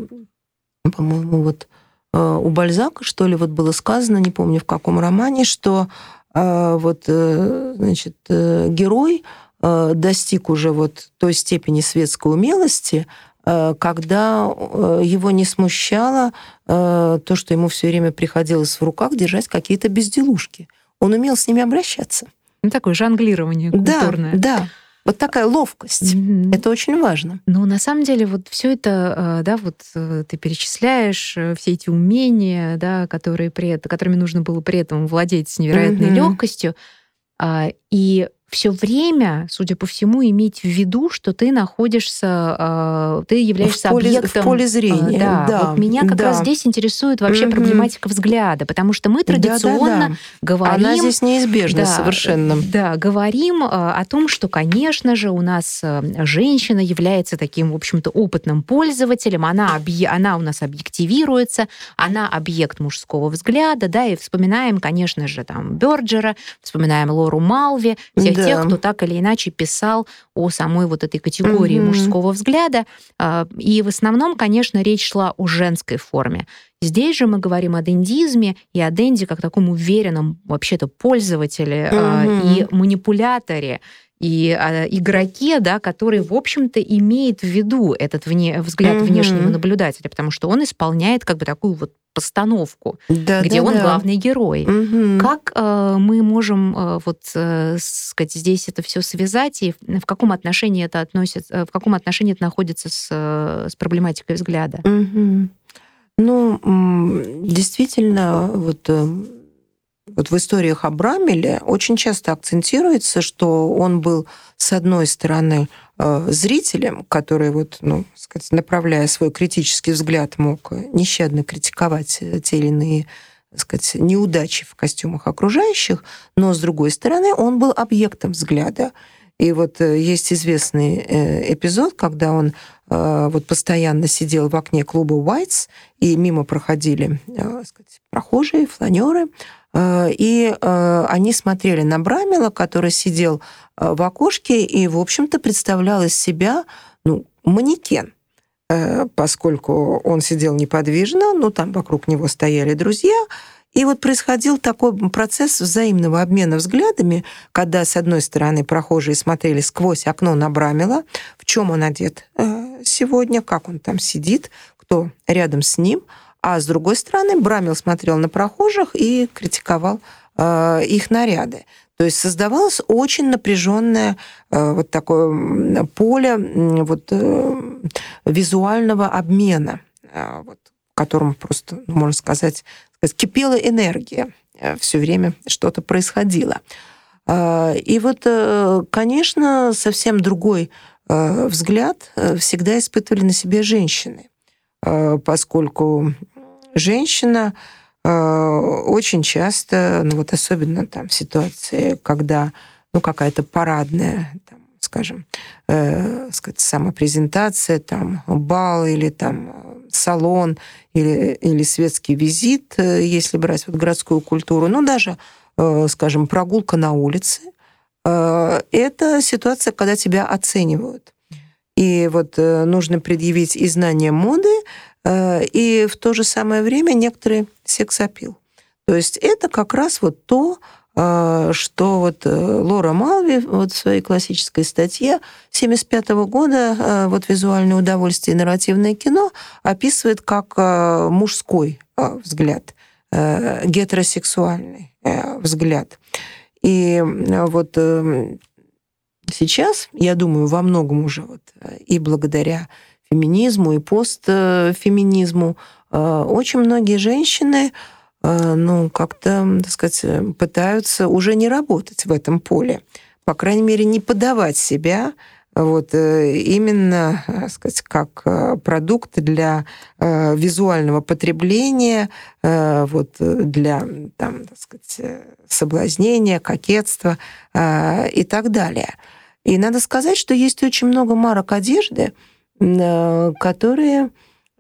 по-моему, вот э, у Бальзака, что ли, вот было сказано, не помню в каком романе, что э, вот, значит, герой достиг уже вот той степени светской умелости, Э, когда э, его не смущало э, то, что ему все время приходилось в руках держать какие-то безделушки. Он умел с ними обращаться. Ну, такое жонглирование культурное. Да, да. Вот такая ловкость. Mm-hmm. Это очень важно. Ну, на самом деле, вот все это, да, вот ты перечисляешь все эти умения, да, которые при, которыми нужно было при этом владеть с невероятной mm-hmm. легкостью. А, и все время, судя по всему, иметь в виду, что ты находишься, а, ты являешься в поле, объектом... В поле зрения. Да, да вот меня как да. раз здесь интересует вообще угу. проблематика взгляда, потому что мы традиционно да, да, да. говорим... Она здесь неизбежна да, совершенно. Да, говорим а, о том, что, конечно же, у нас а, женщина является таким, в общем-то, опытным пользователем, она, объ... она у нас объективируется, она объект мужского взгляда, да, и вспоминаем, конечно же, там, Бёрджера, вспоминаем Лору Малви, всех да. тех, кто так или иначе писал о самой вот этой категории угу. мужского взгляда. А, и в основном, конечно, речь шла о женской форме. Здесь же мы говорим о дендизме и о денди как таком уверенном вообще-то пользователе угу. и манипуляторе и э, игроке, да, который, в общем-то, имеет в виду этот вне, взгляд mm-hmm. внешнего наблюдателя, потому что он исполняет как бы такую вот постановку, да, где да, он да. главный герой. Угу. Как э, мы можем э, вот э, сказать здесь это все связать и в каком отношении это относится, э, в каком отношении это находится с, э, с проблематикой взгляда? Угу. Ну, действительно, вот э, вот в историях о очень часто акцентируется, что он был, с одной стороны, э, зрителем, который, вот, ну, сказать, направляя свой критический взгляд, мог нещадно критиковать те или иные сказать, неудачи в костюмах окружающих, но, с другой стороны, он был объектом взгляда. И вот э, есть известный э, эпизод, когда он вот постоянно сидел в окне клуба Whites, и мимо проходили сказать, прохожие, фланеры, и э, они смотрели на Брамила, который сидел э, в окошке и, в общем-то, представлял из себя ну, манекен, поскольку он сидел неподвижно, ну, там вокруг него стояли друзья, и вот происходил такой процесс взаимного обмена взглядами, когда, с одной стороны, прохожие смотрели сквозь окно на Брамила, в чем он одет сегодня, как он там сидит, кто рядом с ним, а с другой стороны, Брамил смотрел на прохожих и критиковал э, их наряды. То есть создавалось очень напряженное э, вот такое поле вот, э, визуального обмена вот, в котором просто, ну, можно сказать, кипела энергия, все время что-то происходило. И вот, конечно, совсем другой взгляд всегда испытывали на себе женщины, поскольку женщина очень часто, ну вот особенно там ситуации, когда ну какая-то парадная там, скажем, э, сказать, самопрезентация, там, бал или там салон или, или светский визит, э, если брать вот городскую культуру, ну, даже, э, скажем, прогулка на улице, э, это ситуация, когда тебя оценивают. И вот нужно предъявить и знание моды, и в то же самое время некоторый сексапил. То есть это как раз вот то, а, что вот э, Лора Малви вот в своей классической статье 1975 года вот визуальное удовольствие и нарративное кино описывает как мужской взгляд, э, гетеросексуальный э, взгляд. И вот сейчас, я думаю, во многом уже вот и благодаря феминизму, и постфеминизму очень многие женщины Э, ну, как-то, так сказать, пытаются уже не работать в этом поле. По крайней мере, не подавать себя вот э, именно, так сказать, как э, продукт для визуального потребления, вот для, там, так сказать, соблазнения, кокетства и так далее. И надо сказать, что есть очень много марок одежды, которые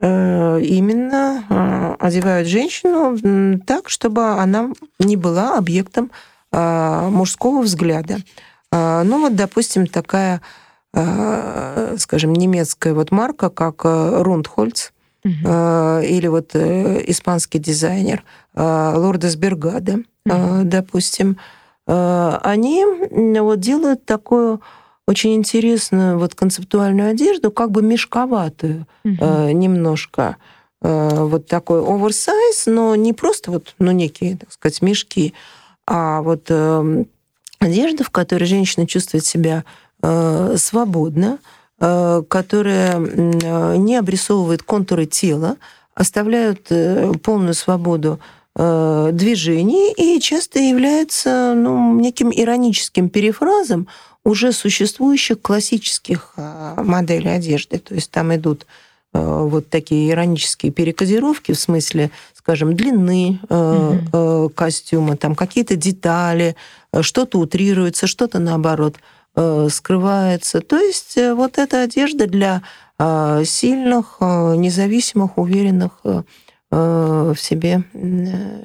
Э, именно э, одевают женщину так, чтобы она не была объектом э, мужского взгляда. Ну вот, допустим, такая, скажем, немецкая вот марка, как Рундхольц, угу. или вот испанский дизайнер Лордес Бергада, угу. допустим, они вот делают такую очень интересную вот концептуальную одежду, как бы мешковатую угу. э, немножко. Э, вот такой оверсайз, но не просто вот, ну, некие, так сказать, мешки, а вот э, одежда, в которой женщина чувствует себя э, свободно, э, которая э, не обрисовывает контуры тела, оставляют э, полную свободу э, движений и часто является ну, неким ироническим перефразом уже существующих классических а, моделей одежды. То есть там идут а, вот такие иронические перекодировки в смысле, скажем, длины угу. костюма, там какие-то детали, что-то утрируется, что-то наоборот скрывается. То есть вот эта одежда для сильных, независимых, уверенных в себе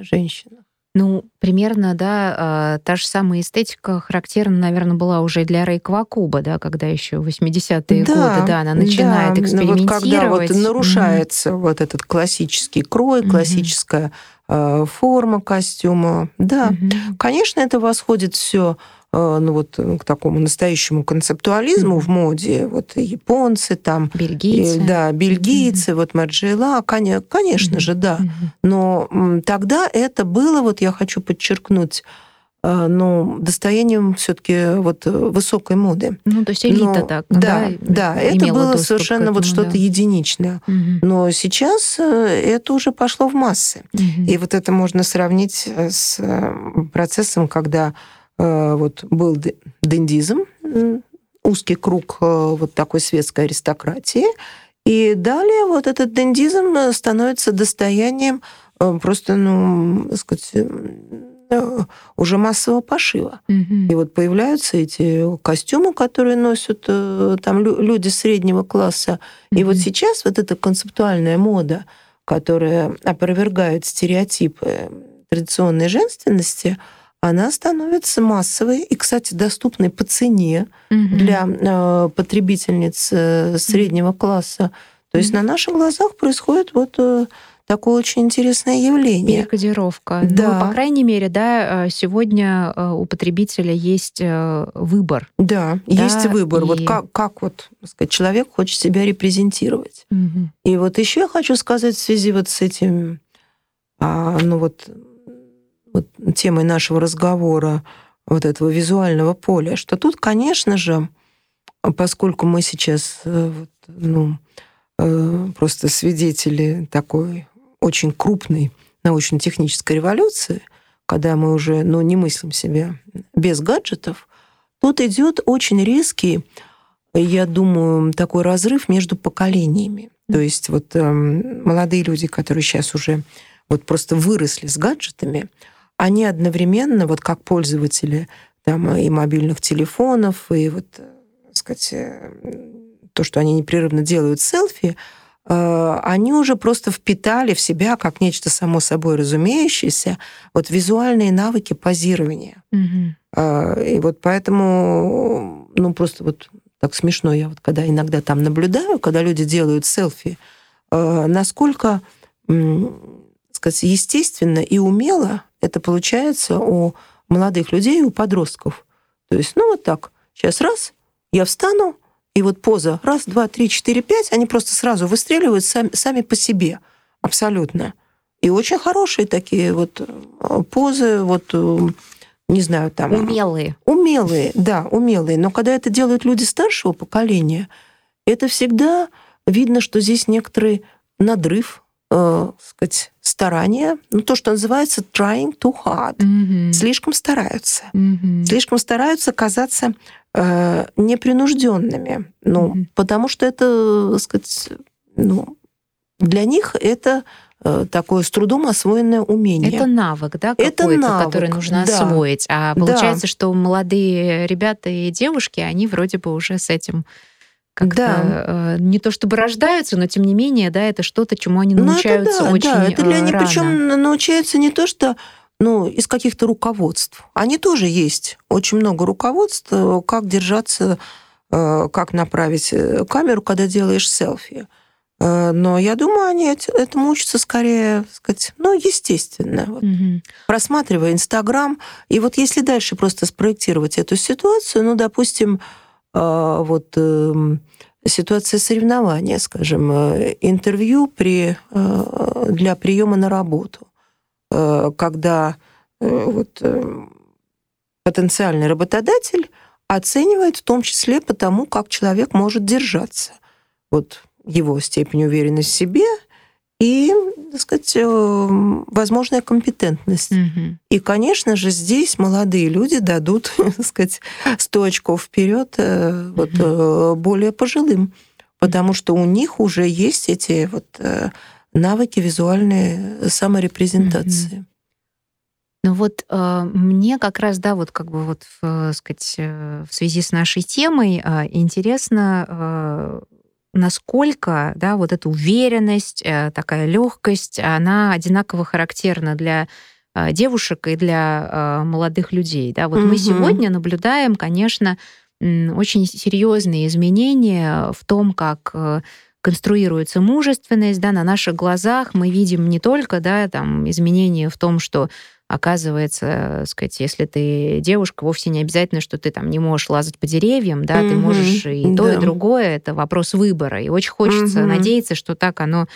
женщин. Ну, примерно, да, а, та же самая эстетика характерна, наверное, была уже для Рэй Квакуба, да, когда еще 80-е да, годы, да, она начинает да, экспериментировать. Вот когда вот нарушается mm-hmm. вот этот классический крой, mm-hmm. классическая э, форма костюма, да, mm-hmm. конечно, это восходит все ну вот э, к такому настоящему концептуализму mm-hmm. в моде, вот японцы там, бельгийцы, и, да, бельгийцы, mm-hmm. вот Марджела, конечно, mm-hmm. же, да, mm-hmm. но тогда это было, вот я хочу подчеркнуть, э, ну, достоянием все-таки вот высокой моды. Ну, то есть элита Но, так, да? Да, да это было совершенно этому, вот что-то да. единичное. Угу. Но сейчас это уже пошло в массы. Угу. И вот это можно сравнить с процессом, когда Э, вот был дендизм, узкий круг э, вот такой светской аристократии, и далее вот этот дендизм э, становится достоянием просто, ну, так сказать, уже массового пошива. Mm-hmm. И вот появляются эти костюмы, которые носят там люди среднего класса. Mm-hmm. И вот сейчас вот эта концептуальная мода, которая опровергает стереотипы традиционной женственности, она становится массовой и, кстати, доступной по цене угу. для э, потребительниц э, среднего класса. То есть угу. на наших глазах происходит вот э, такое очень интересное явление. Перекодировка. Ну, да. Ну, по крайней мере, да, сегодня у потребителя есть выбор. Да, да есть выбор. И... Вот как, как вот сказать, человек хочет себя репрезентировать. Угу. И вот еще я хочу сказать в связи вот с этим, а, ну вот вот, темой нашего разговора вот этого визуального поля, что тут, конечно же, поскольку мы сейчас э, вот, ну, э, просто свидетели такой очень крупной научно-технической революции, когда мы уже ну, не мыслим себя без гаджетов, тут идет очень резкий, я думаю, такой разрыв между поколениями. То есть вот э, молодые люди, которые сейчас уже вот просто выросли с гаджетами, они одновременно, вот как пользователи там, и мобильных телефонов, и вот, так э, сказать, э, то, что они непрерывно делают селфи, э, они уже просто впитали в себя, как нечто само собой разумеющееся, вот визуальные навыки позирования. Угу. И вот поэтому, ну, просто вот так смешно, я вот когда иногда там наблюдаю, когда люди делают селфи, насколько сказать, естественно и умело это получается у молодых людей, у подростков. То есть, ну вот так, сейчас раз, я встану, и вот поза раз, два, три, четыре, пять, они просто сразу выстреливают сами, сами по себе, абсолютно. И очень хорошие такие вот э, позы, вот э, не знаю, там... Умелые. Умелые, да, умелые. Но когда это делают люди старшего поколения, это всегда видно, что здесь некоторый надрыв, э, сказать, старания, ну, то, что называется trying too hard. Mm-hmm. Слишком стараются. Mm-hmm. Слишком стараются казаться э, непринужденными. Ну, mm-hmm. потому что это, так сказать, ну, для них это э, такое с трудом освоенное умение. Это навык, да, навык, который нужно да. освоить. А получается, да. что молодые ребята и девушки, они вроде бы уже с этим как-то да. э, не то чтобы рождаются, но тем не менее, да, это что-то, чему они научаются ну, это да, очень да, это для них, рано. причем научаются не то, что ну, из каких-то руководств. Они тоже есть. Очень много руководств, э, как держаться, э, как направить э, камеру, когда делаешь селфи. Но я думаю, они этому учатся скорее, сказать, ну, естественно. Вот. Угу. Просматривая Инстаграм. И вот если дальше просто спроектировать эту ситуацию, ну, допустим, вот эм, ситуация соревнования, скажем, э, интервью при, э, для приема на работу, э, когда вот, потенциальный работодатель оценивает в том числе по тому, как человек может держаться. Вот его степень уверенности в себе и, так сказать, возможная компетентность. Угу. И, конечно же, здесь молодые люди дадут, <laughs> так сказать, сто очков вперед вот, угу. более пожилым, потому что у них уже есть эти вот э, навыки визуальной саморепрезентации. Угу. Ну вот э, мне как раз, да, вот как бы вот, в, сказать, в связи с нашей темой э, интересно э, насколько да, вот эта уверенность, э, такая легкость, она одинаково характерна для э, девушек и для э, молодых людей. Да? Вот угу. мы сегодня наблюдаем, конечно, очень серьезные изменения в том, как конструируется мужественность, да, на наших глазах мы видим не только, да, там изменения в том, что оказывается, сказать, если ты девушка, вовсе не обязательно, что ты там не можешь лазать по деревьям, да, mm-hmm. ты можешь и то, да. и другое, это вопрос выбора. И очень хочется mm-hmm. надеяться, что так оно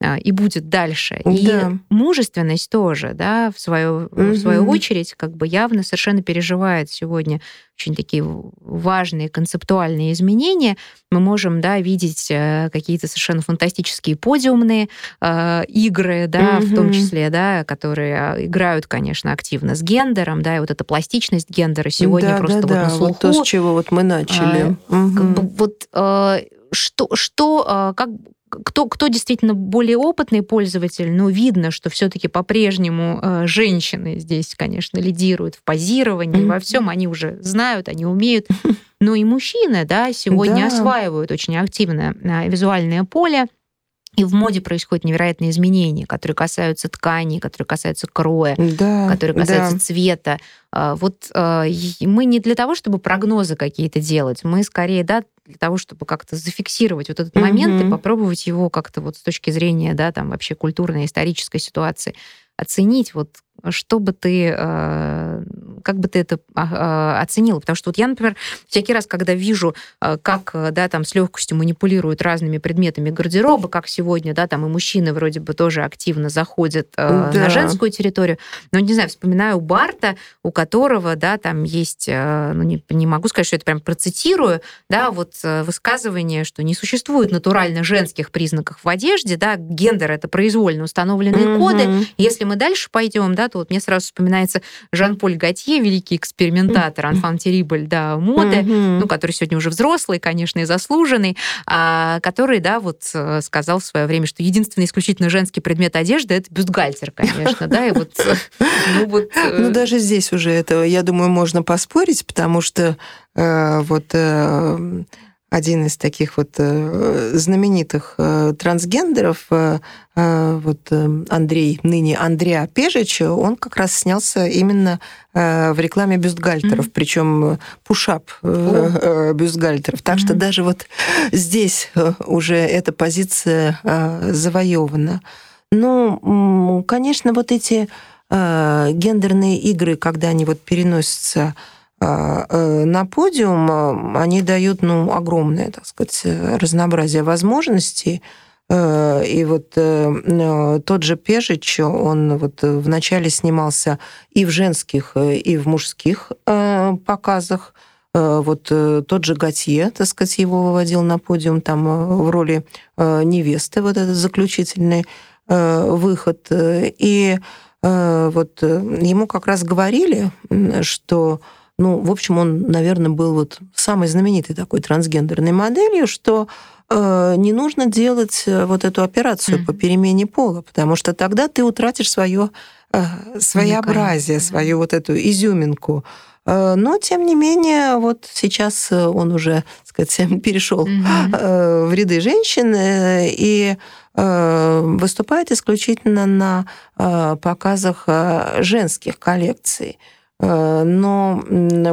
и будет дальше. И да. мужественность тоже, да, в свою, угу. в свою очередь, как бы явно совершенно переживает сегодня очень такие важные концептуальные изменения. Мы можем, да, видеть э, какие-то совершенно фантастические подиумные э, игры, да, угу. в том числе, да, которые а, играют, конечно, активно с гендером, да, и вот эта пластичность гендера сегодня да, просто да, вот да. на слуху. Вот то, с чего вот мы начали. А, угу. как бы, вот э, что, что, э, как кто, кто действительно более опытный пользователь, ну, видно, что все-таки по-прежнему э, женщины здесь, конечно, лидируют в позировании, mm-hmm. во всем они уже знают, они умеют. Но и мужчины, да, сегодня да. осваивают очень активно э, визуальное поле. И в моде происходят невероятные изменения, которые касаются тканей, которые касаются кроя, да, которые касаются да. цвета. А, вот э, мы не для того, чтобы прогнозы какие-то делать, мы скорее, да, для того, чтобы как-то зафиксировать вот этот момент и попробовать его как-то вот с точки зрения, да, там вообще культурной, исторической ситуации оценить, вот что бы ты, э, как бы ты это а, а, оценила? Потому что вот я, например, всякий раз, когда вижу, э, как, да, там с легкостью манипулируют разными предметами гардероба, как сегодня, да, там и мужчины вроде бы тоже активно заходят да. на женскую территорию, но, не знаю, вспоминаю Барта, у которого, да, там есть, ну, не, не могу сказать, что это прям процитирую, да, вот высказывание, что не существует натурально женских признаков в одежде, да, гендер — это произвольно установленные mm-hmm. коды. Если мы дальше пойдем, да, то вот мне сразу вспоминается Жан-Поль Готье, великий экспериментатор, анфан терибль, да, моды, ну, который сегодня уже взрослый, конечно, и заслуженный, а, который, да, вот э, сказал в свое время, что единственный исключительно женский предмет одежды — это бюстгальтер, конечно, да, и вот... <laughs> Ну, вот... ну, э, даже здесь уже это, я думаю, можно поспорить, потому что э, вот э, один из таких вот э, знаменитых э, трансгендеров, э, вот Андрей, ныне Андреа Пежич, он как раз снялся именно в рекламе бюстгальтеров, mm-hmm. причем пушап oh. бюстгальтеров. Так mm-hmm. что даже вот здесь уже эта позиция завоевана. Ну, конечно, вот эти гендерные игры, когда они вот переносятся на подиум, а, они дают ну, огромное, так сказать, разнообразие возможностей. Э, и вот э, тот же Пежич, он вот вначале снимался и в женских, и в мужских показах. Вот тот же Готье, так сказать, его выводил на подиум там в роли невесты, вот этот заключительный выход. И вот ему как раз говорили, что ну, в общем, он, наверное, был вот самой знаменитой такой трансгендерной моделью, что э, не нужно делать э, вот эту операцию mm-hmm. по перемене пола, потому что тогда ты утратишь свое э, своеобразие, Уникально. свою вот эту изюминку. Э, но, тем не менее, вот сейчас он уже, так сказать, <laughs> перешел mm-hmm. в ряды женщин и выступает исключительно на показах женских коллекций. Э, но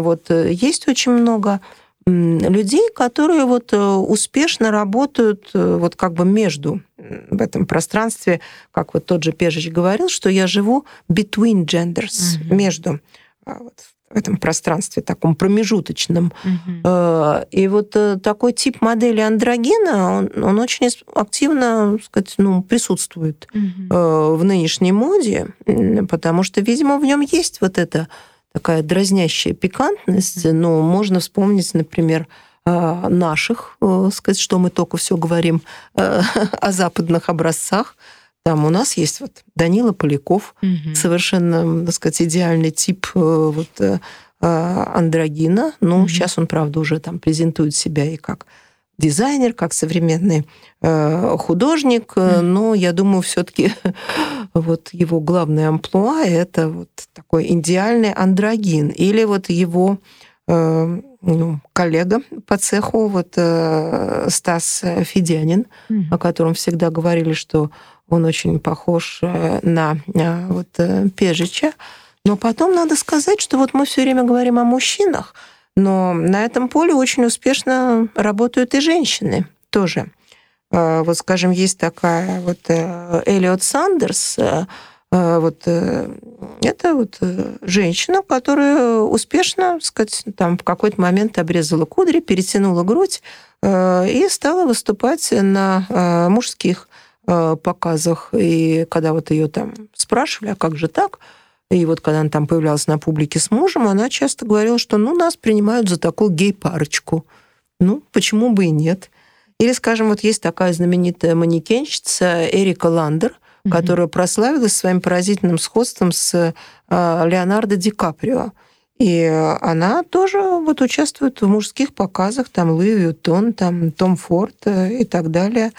вот э, есть очень много людей, которые вот э, успешно работают вот как бы между в этом пространстве, как вот тот же Пежич говорил, что я живу between genders, mm-hmm. между а, вот, в этом пространстве таком промежуточном. Mm-hmm. И вот такой тип модели андрогена, он, он очень активно сказать, ну, присутствует mm-hmm. в нынешней моде, потому что, видимо, в нем есть вот это такая дразнящая пикантность, но можно вспомнить, например, э, наших, э, сказать, что мы только все говорим э, <laughs> о западных образцах. Там у нас есть вот Данила Поляков, угу. совершенно, так сказать, идеальный тип вот андрогина. Ну, угу. сейчас он, правда, уже там презентует себя и как дизайнер, как современный э, художник, mm. но я думаю, все-таки <laughs> вот его главное амплуа это вот такой идеальный андрогин или вот его э, ну, коллега по цеху, вот э, Стас Федянин, mm. о котором всегда говорили, что он очень похож на вот Пежича. Но потом надо сказать, что вот мы все время говорим о мужчинах, но на этом поле очень успешно работают и женщины тоже. А, вот, скажем, есть такая вот э, Элиот Сандерс, э, э, вот это вот женщина, которая успешно, сказать, там в какой-то момент обрезала кудри, перетянула грудь и стала выступать на мужских показах. И когда вот ее там спрашивали, а как же так, и вот когда она там появлялась на публике с мужем, она часто говорила, что ну, нас принимают за такую гей-парочку. Ну, почему бы и нет? Или, скажем, вот есть такая знаменитая манекенщица Эрика Ландер, mm-hmm. которая прославилась своим поразительным сходством с а, Леонардо Ди Каприо. И она тоже вот участвует в мужских показах, там Луи Вьютон, там Том Форд э, и так далее.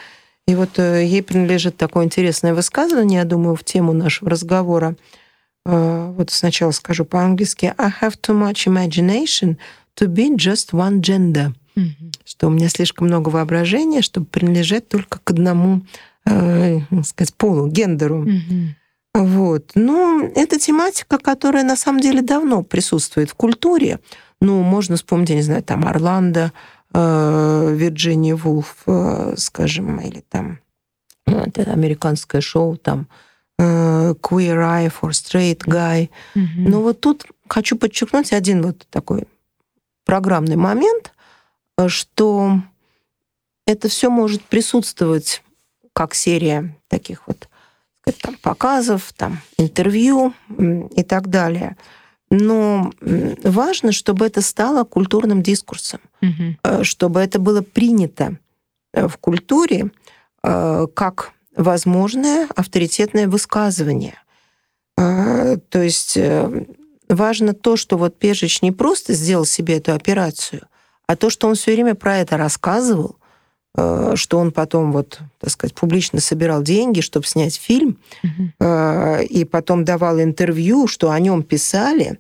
И вот э, ей принадлежит такое интересное высказывание, я думаю, в тему нашего разговора – Э, вот сначала скажу по-английски, I have too much imagination to be just one gender. Mm-hmm. Что у меня слишком много воображения, чтобы принадлежать только к одному, э, сказать, полу, гендеру. Mm-hmm. Вот. Ну, это тематика, которая на самом деле давно присутствует в культуре. Ну, можно вспомнить, я не знаю, там Орландо, э, Вирджиния Вулф, э, скажем, или там это американское шоу, там Queer Eye for Straight Guy. Mm-hmm. Но вот тут хочу подчеркнуть один вот такой программный момент, что это все может присутствовать как серия таких вот сказать, там, показов, там, интервью и так далее. Но важно, чтобы это стало культурным дискурсом, угу. чтобы это было принято э, в культуре э, как возможное авторитетное высказывание. То есть важно то, что вот Пежич не просто сделал себе эту операцию, а то, что он все время про это рассказывал, Э, что он потом вот, так сказать, публично собирал деньги, чтобы снять фильм, угу. и потом давал интервью, что о нем писали.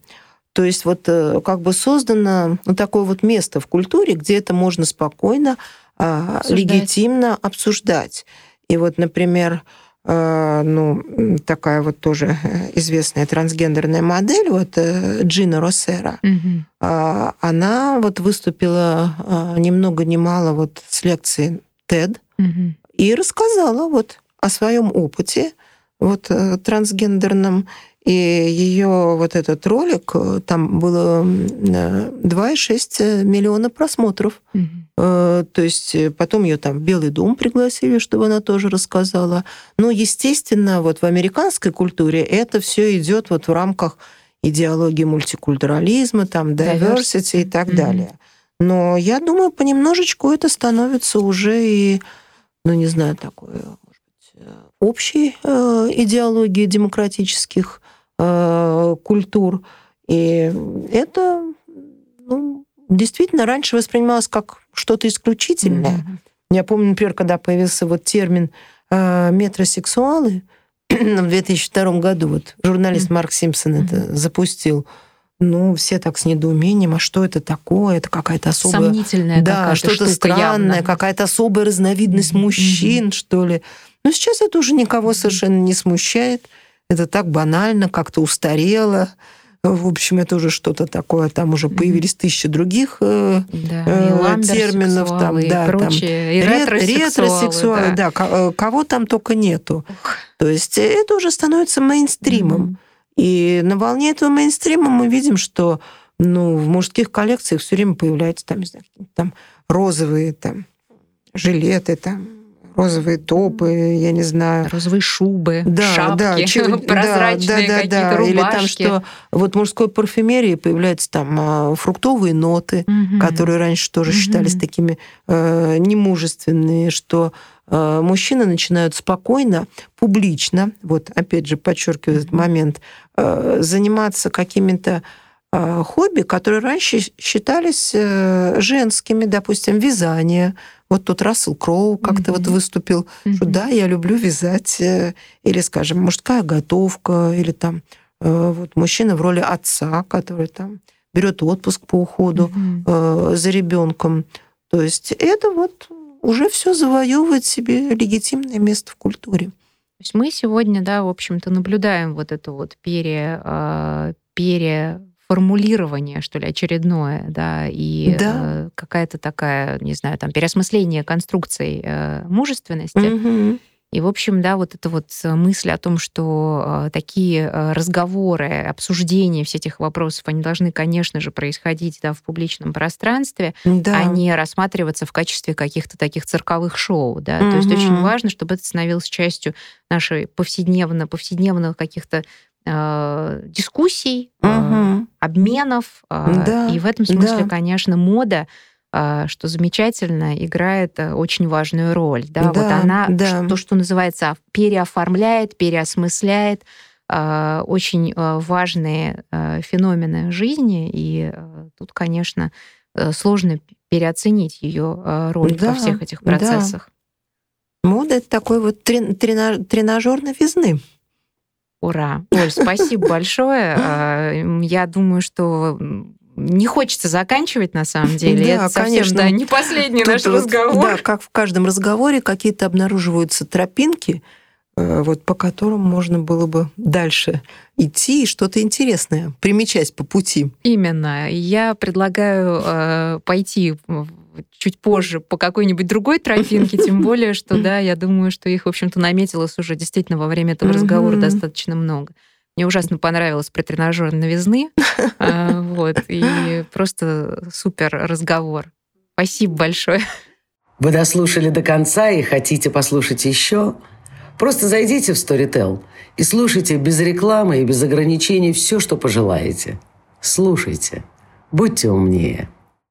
То есть вот э, как бы создано ну, такое вот место в культуре, где это можно спокойно, а, обсуждать. легитимно обсуждать. И вот, например, Э, ну, такая вот тоже известная трансгендерная модель, вот э, Джина Росера, угу. она вот выступила э, ни много ни мало вот с лекцией TED угу. и рассказала вот о своем опыте вот трансгендерном и ее вот этот ролик, э, там было 2,6 миллиона просмотров. Угу. То есть э, потом ее там в Белый дом пригласили, чтобы она тоже рассказала. Но, естественно, вот в американской культуре это все идет вот в рамках идеологии мультикультурализма, там, diversity, diversity. и так mm далее. Но я думаю, понемножечку это становится уже и, ну, не знаю, такое, может быть, общей э, идеологии демократических Э, культур. И это ну, действительно раньше воспринималось как что-то исключительное. Mm-hmm. Я помню, например, когда появился вот термин э, метросексуалы <clears throat> в 2002 году, вот журналист mm-hmm. Марк Симпсон mm-hmm. это запустил. Ну, все так с недоумением, а что это такое? Это какая-то особая... Сомнительная Да, что-то странное, какая-то особая разновидность mm-hmm. мужчин, что ли. Но сейчас это уже никого совершенно не смущает. Это так банально, как-то устарело. В общем, это уже что-то такое. Там уже появились тысячи других э, да, э, терминов. Там, и да, прочие, там, и ретросексуалы. ретросексуалы да. да, э, кого там только нету. То есть это уже становится мейнстримом. Mm-hmm. И на волне этого мейнстрима мы видим, что ну, в мужских коллекциях все время появляются там, не знаю, там розовые там, жилеты, там, розовые топы, я не знаю. Розовые шубы, да, шапки, <laughs> да, чё, прозрачные да, да, какие-то да, рубашки. Или там, что вот в мужской парфюмерии появляются там а, фруктовые ноты, угу. которые раньше тоже угу. считались такими э, немужественные, что э, мужчины начинают спокойно, публично, вот опять же подчеркиваю этот момент, э, заниматься какими-то хобби, которые раньше считались э, женскими, допустим, вязание, вот тут Рассел Кроу как-то mm-hmm. вот выступил, mm-hmm. что да, я люблю вязать, э, или, скажем, мужская готовка, или там э, вот мужчина в роли отца, который там берет отпуск по уходу mm-hmm. за ребенком. То есть это вот уже все завоевывает себе легитимное место в культуре. То есть мы сегодня, да, в общем-то, наблюдаем вот эту вот пере, пере формулирование, что ли, очередное, да, и да. Э, какая-то такая, не знаю, там, переосмысление конструкций э, мужественности. Угу. И, в общем, да, вот эта вот мысль о том, что э, такие э, разговоры, обсуждения всех этих вопросов, они должны, конечно же, происходить да, в публичном пространстве, да. а не рассматриваться в качестве каких-то таких цирковых шоу. Да? Угу. То есть очень важно, чтобы это становилось частью нашей повседневно, повседневных каких-то э, дискуссий, угу. э, обменов. Э, да, и в этом смысле, да. конечно, мода э, что замечательно, играет э, очень важную роль. Да? Да, вот она да. то, что называется, переоформляет, переосмысляет э, очень важные феномены жизни. И тут, конечно, сложно переоценить ее роль да, во всех этих процессах. Да. Мода это такой вот тренажер новизны. Ура! Оль, спасибо большое. А, я думаю, что не хочется заканчивать на самом деле. Да, Это совсем, конечно. Да, не последний Тут наш разговор. Да, как в каждом разговоре какие-то обнаруживаются тропинки, э, вот по которым можно было бы дальше идти и что-то интересное примечать по пути. Именно. Я предлагаю э, пойти чуть позже по какой-нибудь другой тропинке, тем <laughs> более, что, да, я думаю, что их, в общем-то, наметилось уже действительно во время этого разговора достаточно много. Мне ужасно понравилось про тренажер новизны. <laughs> А, вот, и просто супер разговор. Спасибо большое. Вы дослушали до конца и хотите послушать еще? Просто зайдите в Storytel и слушайте без рекламы и без ограничений все, что пожелаете. Слушайте. Будьте умнее.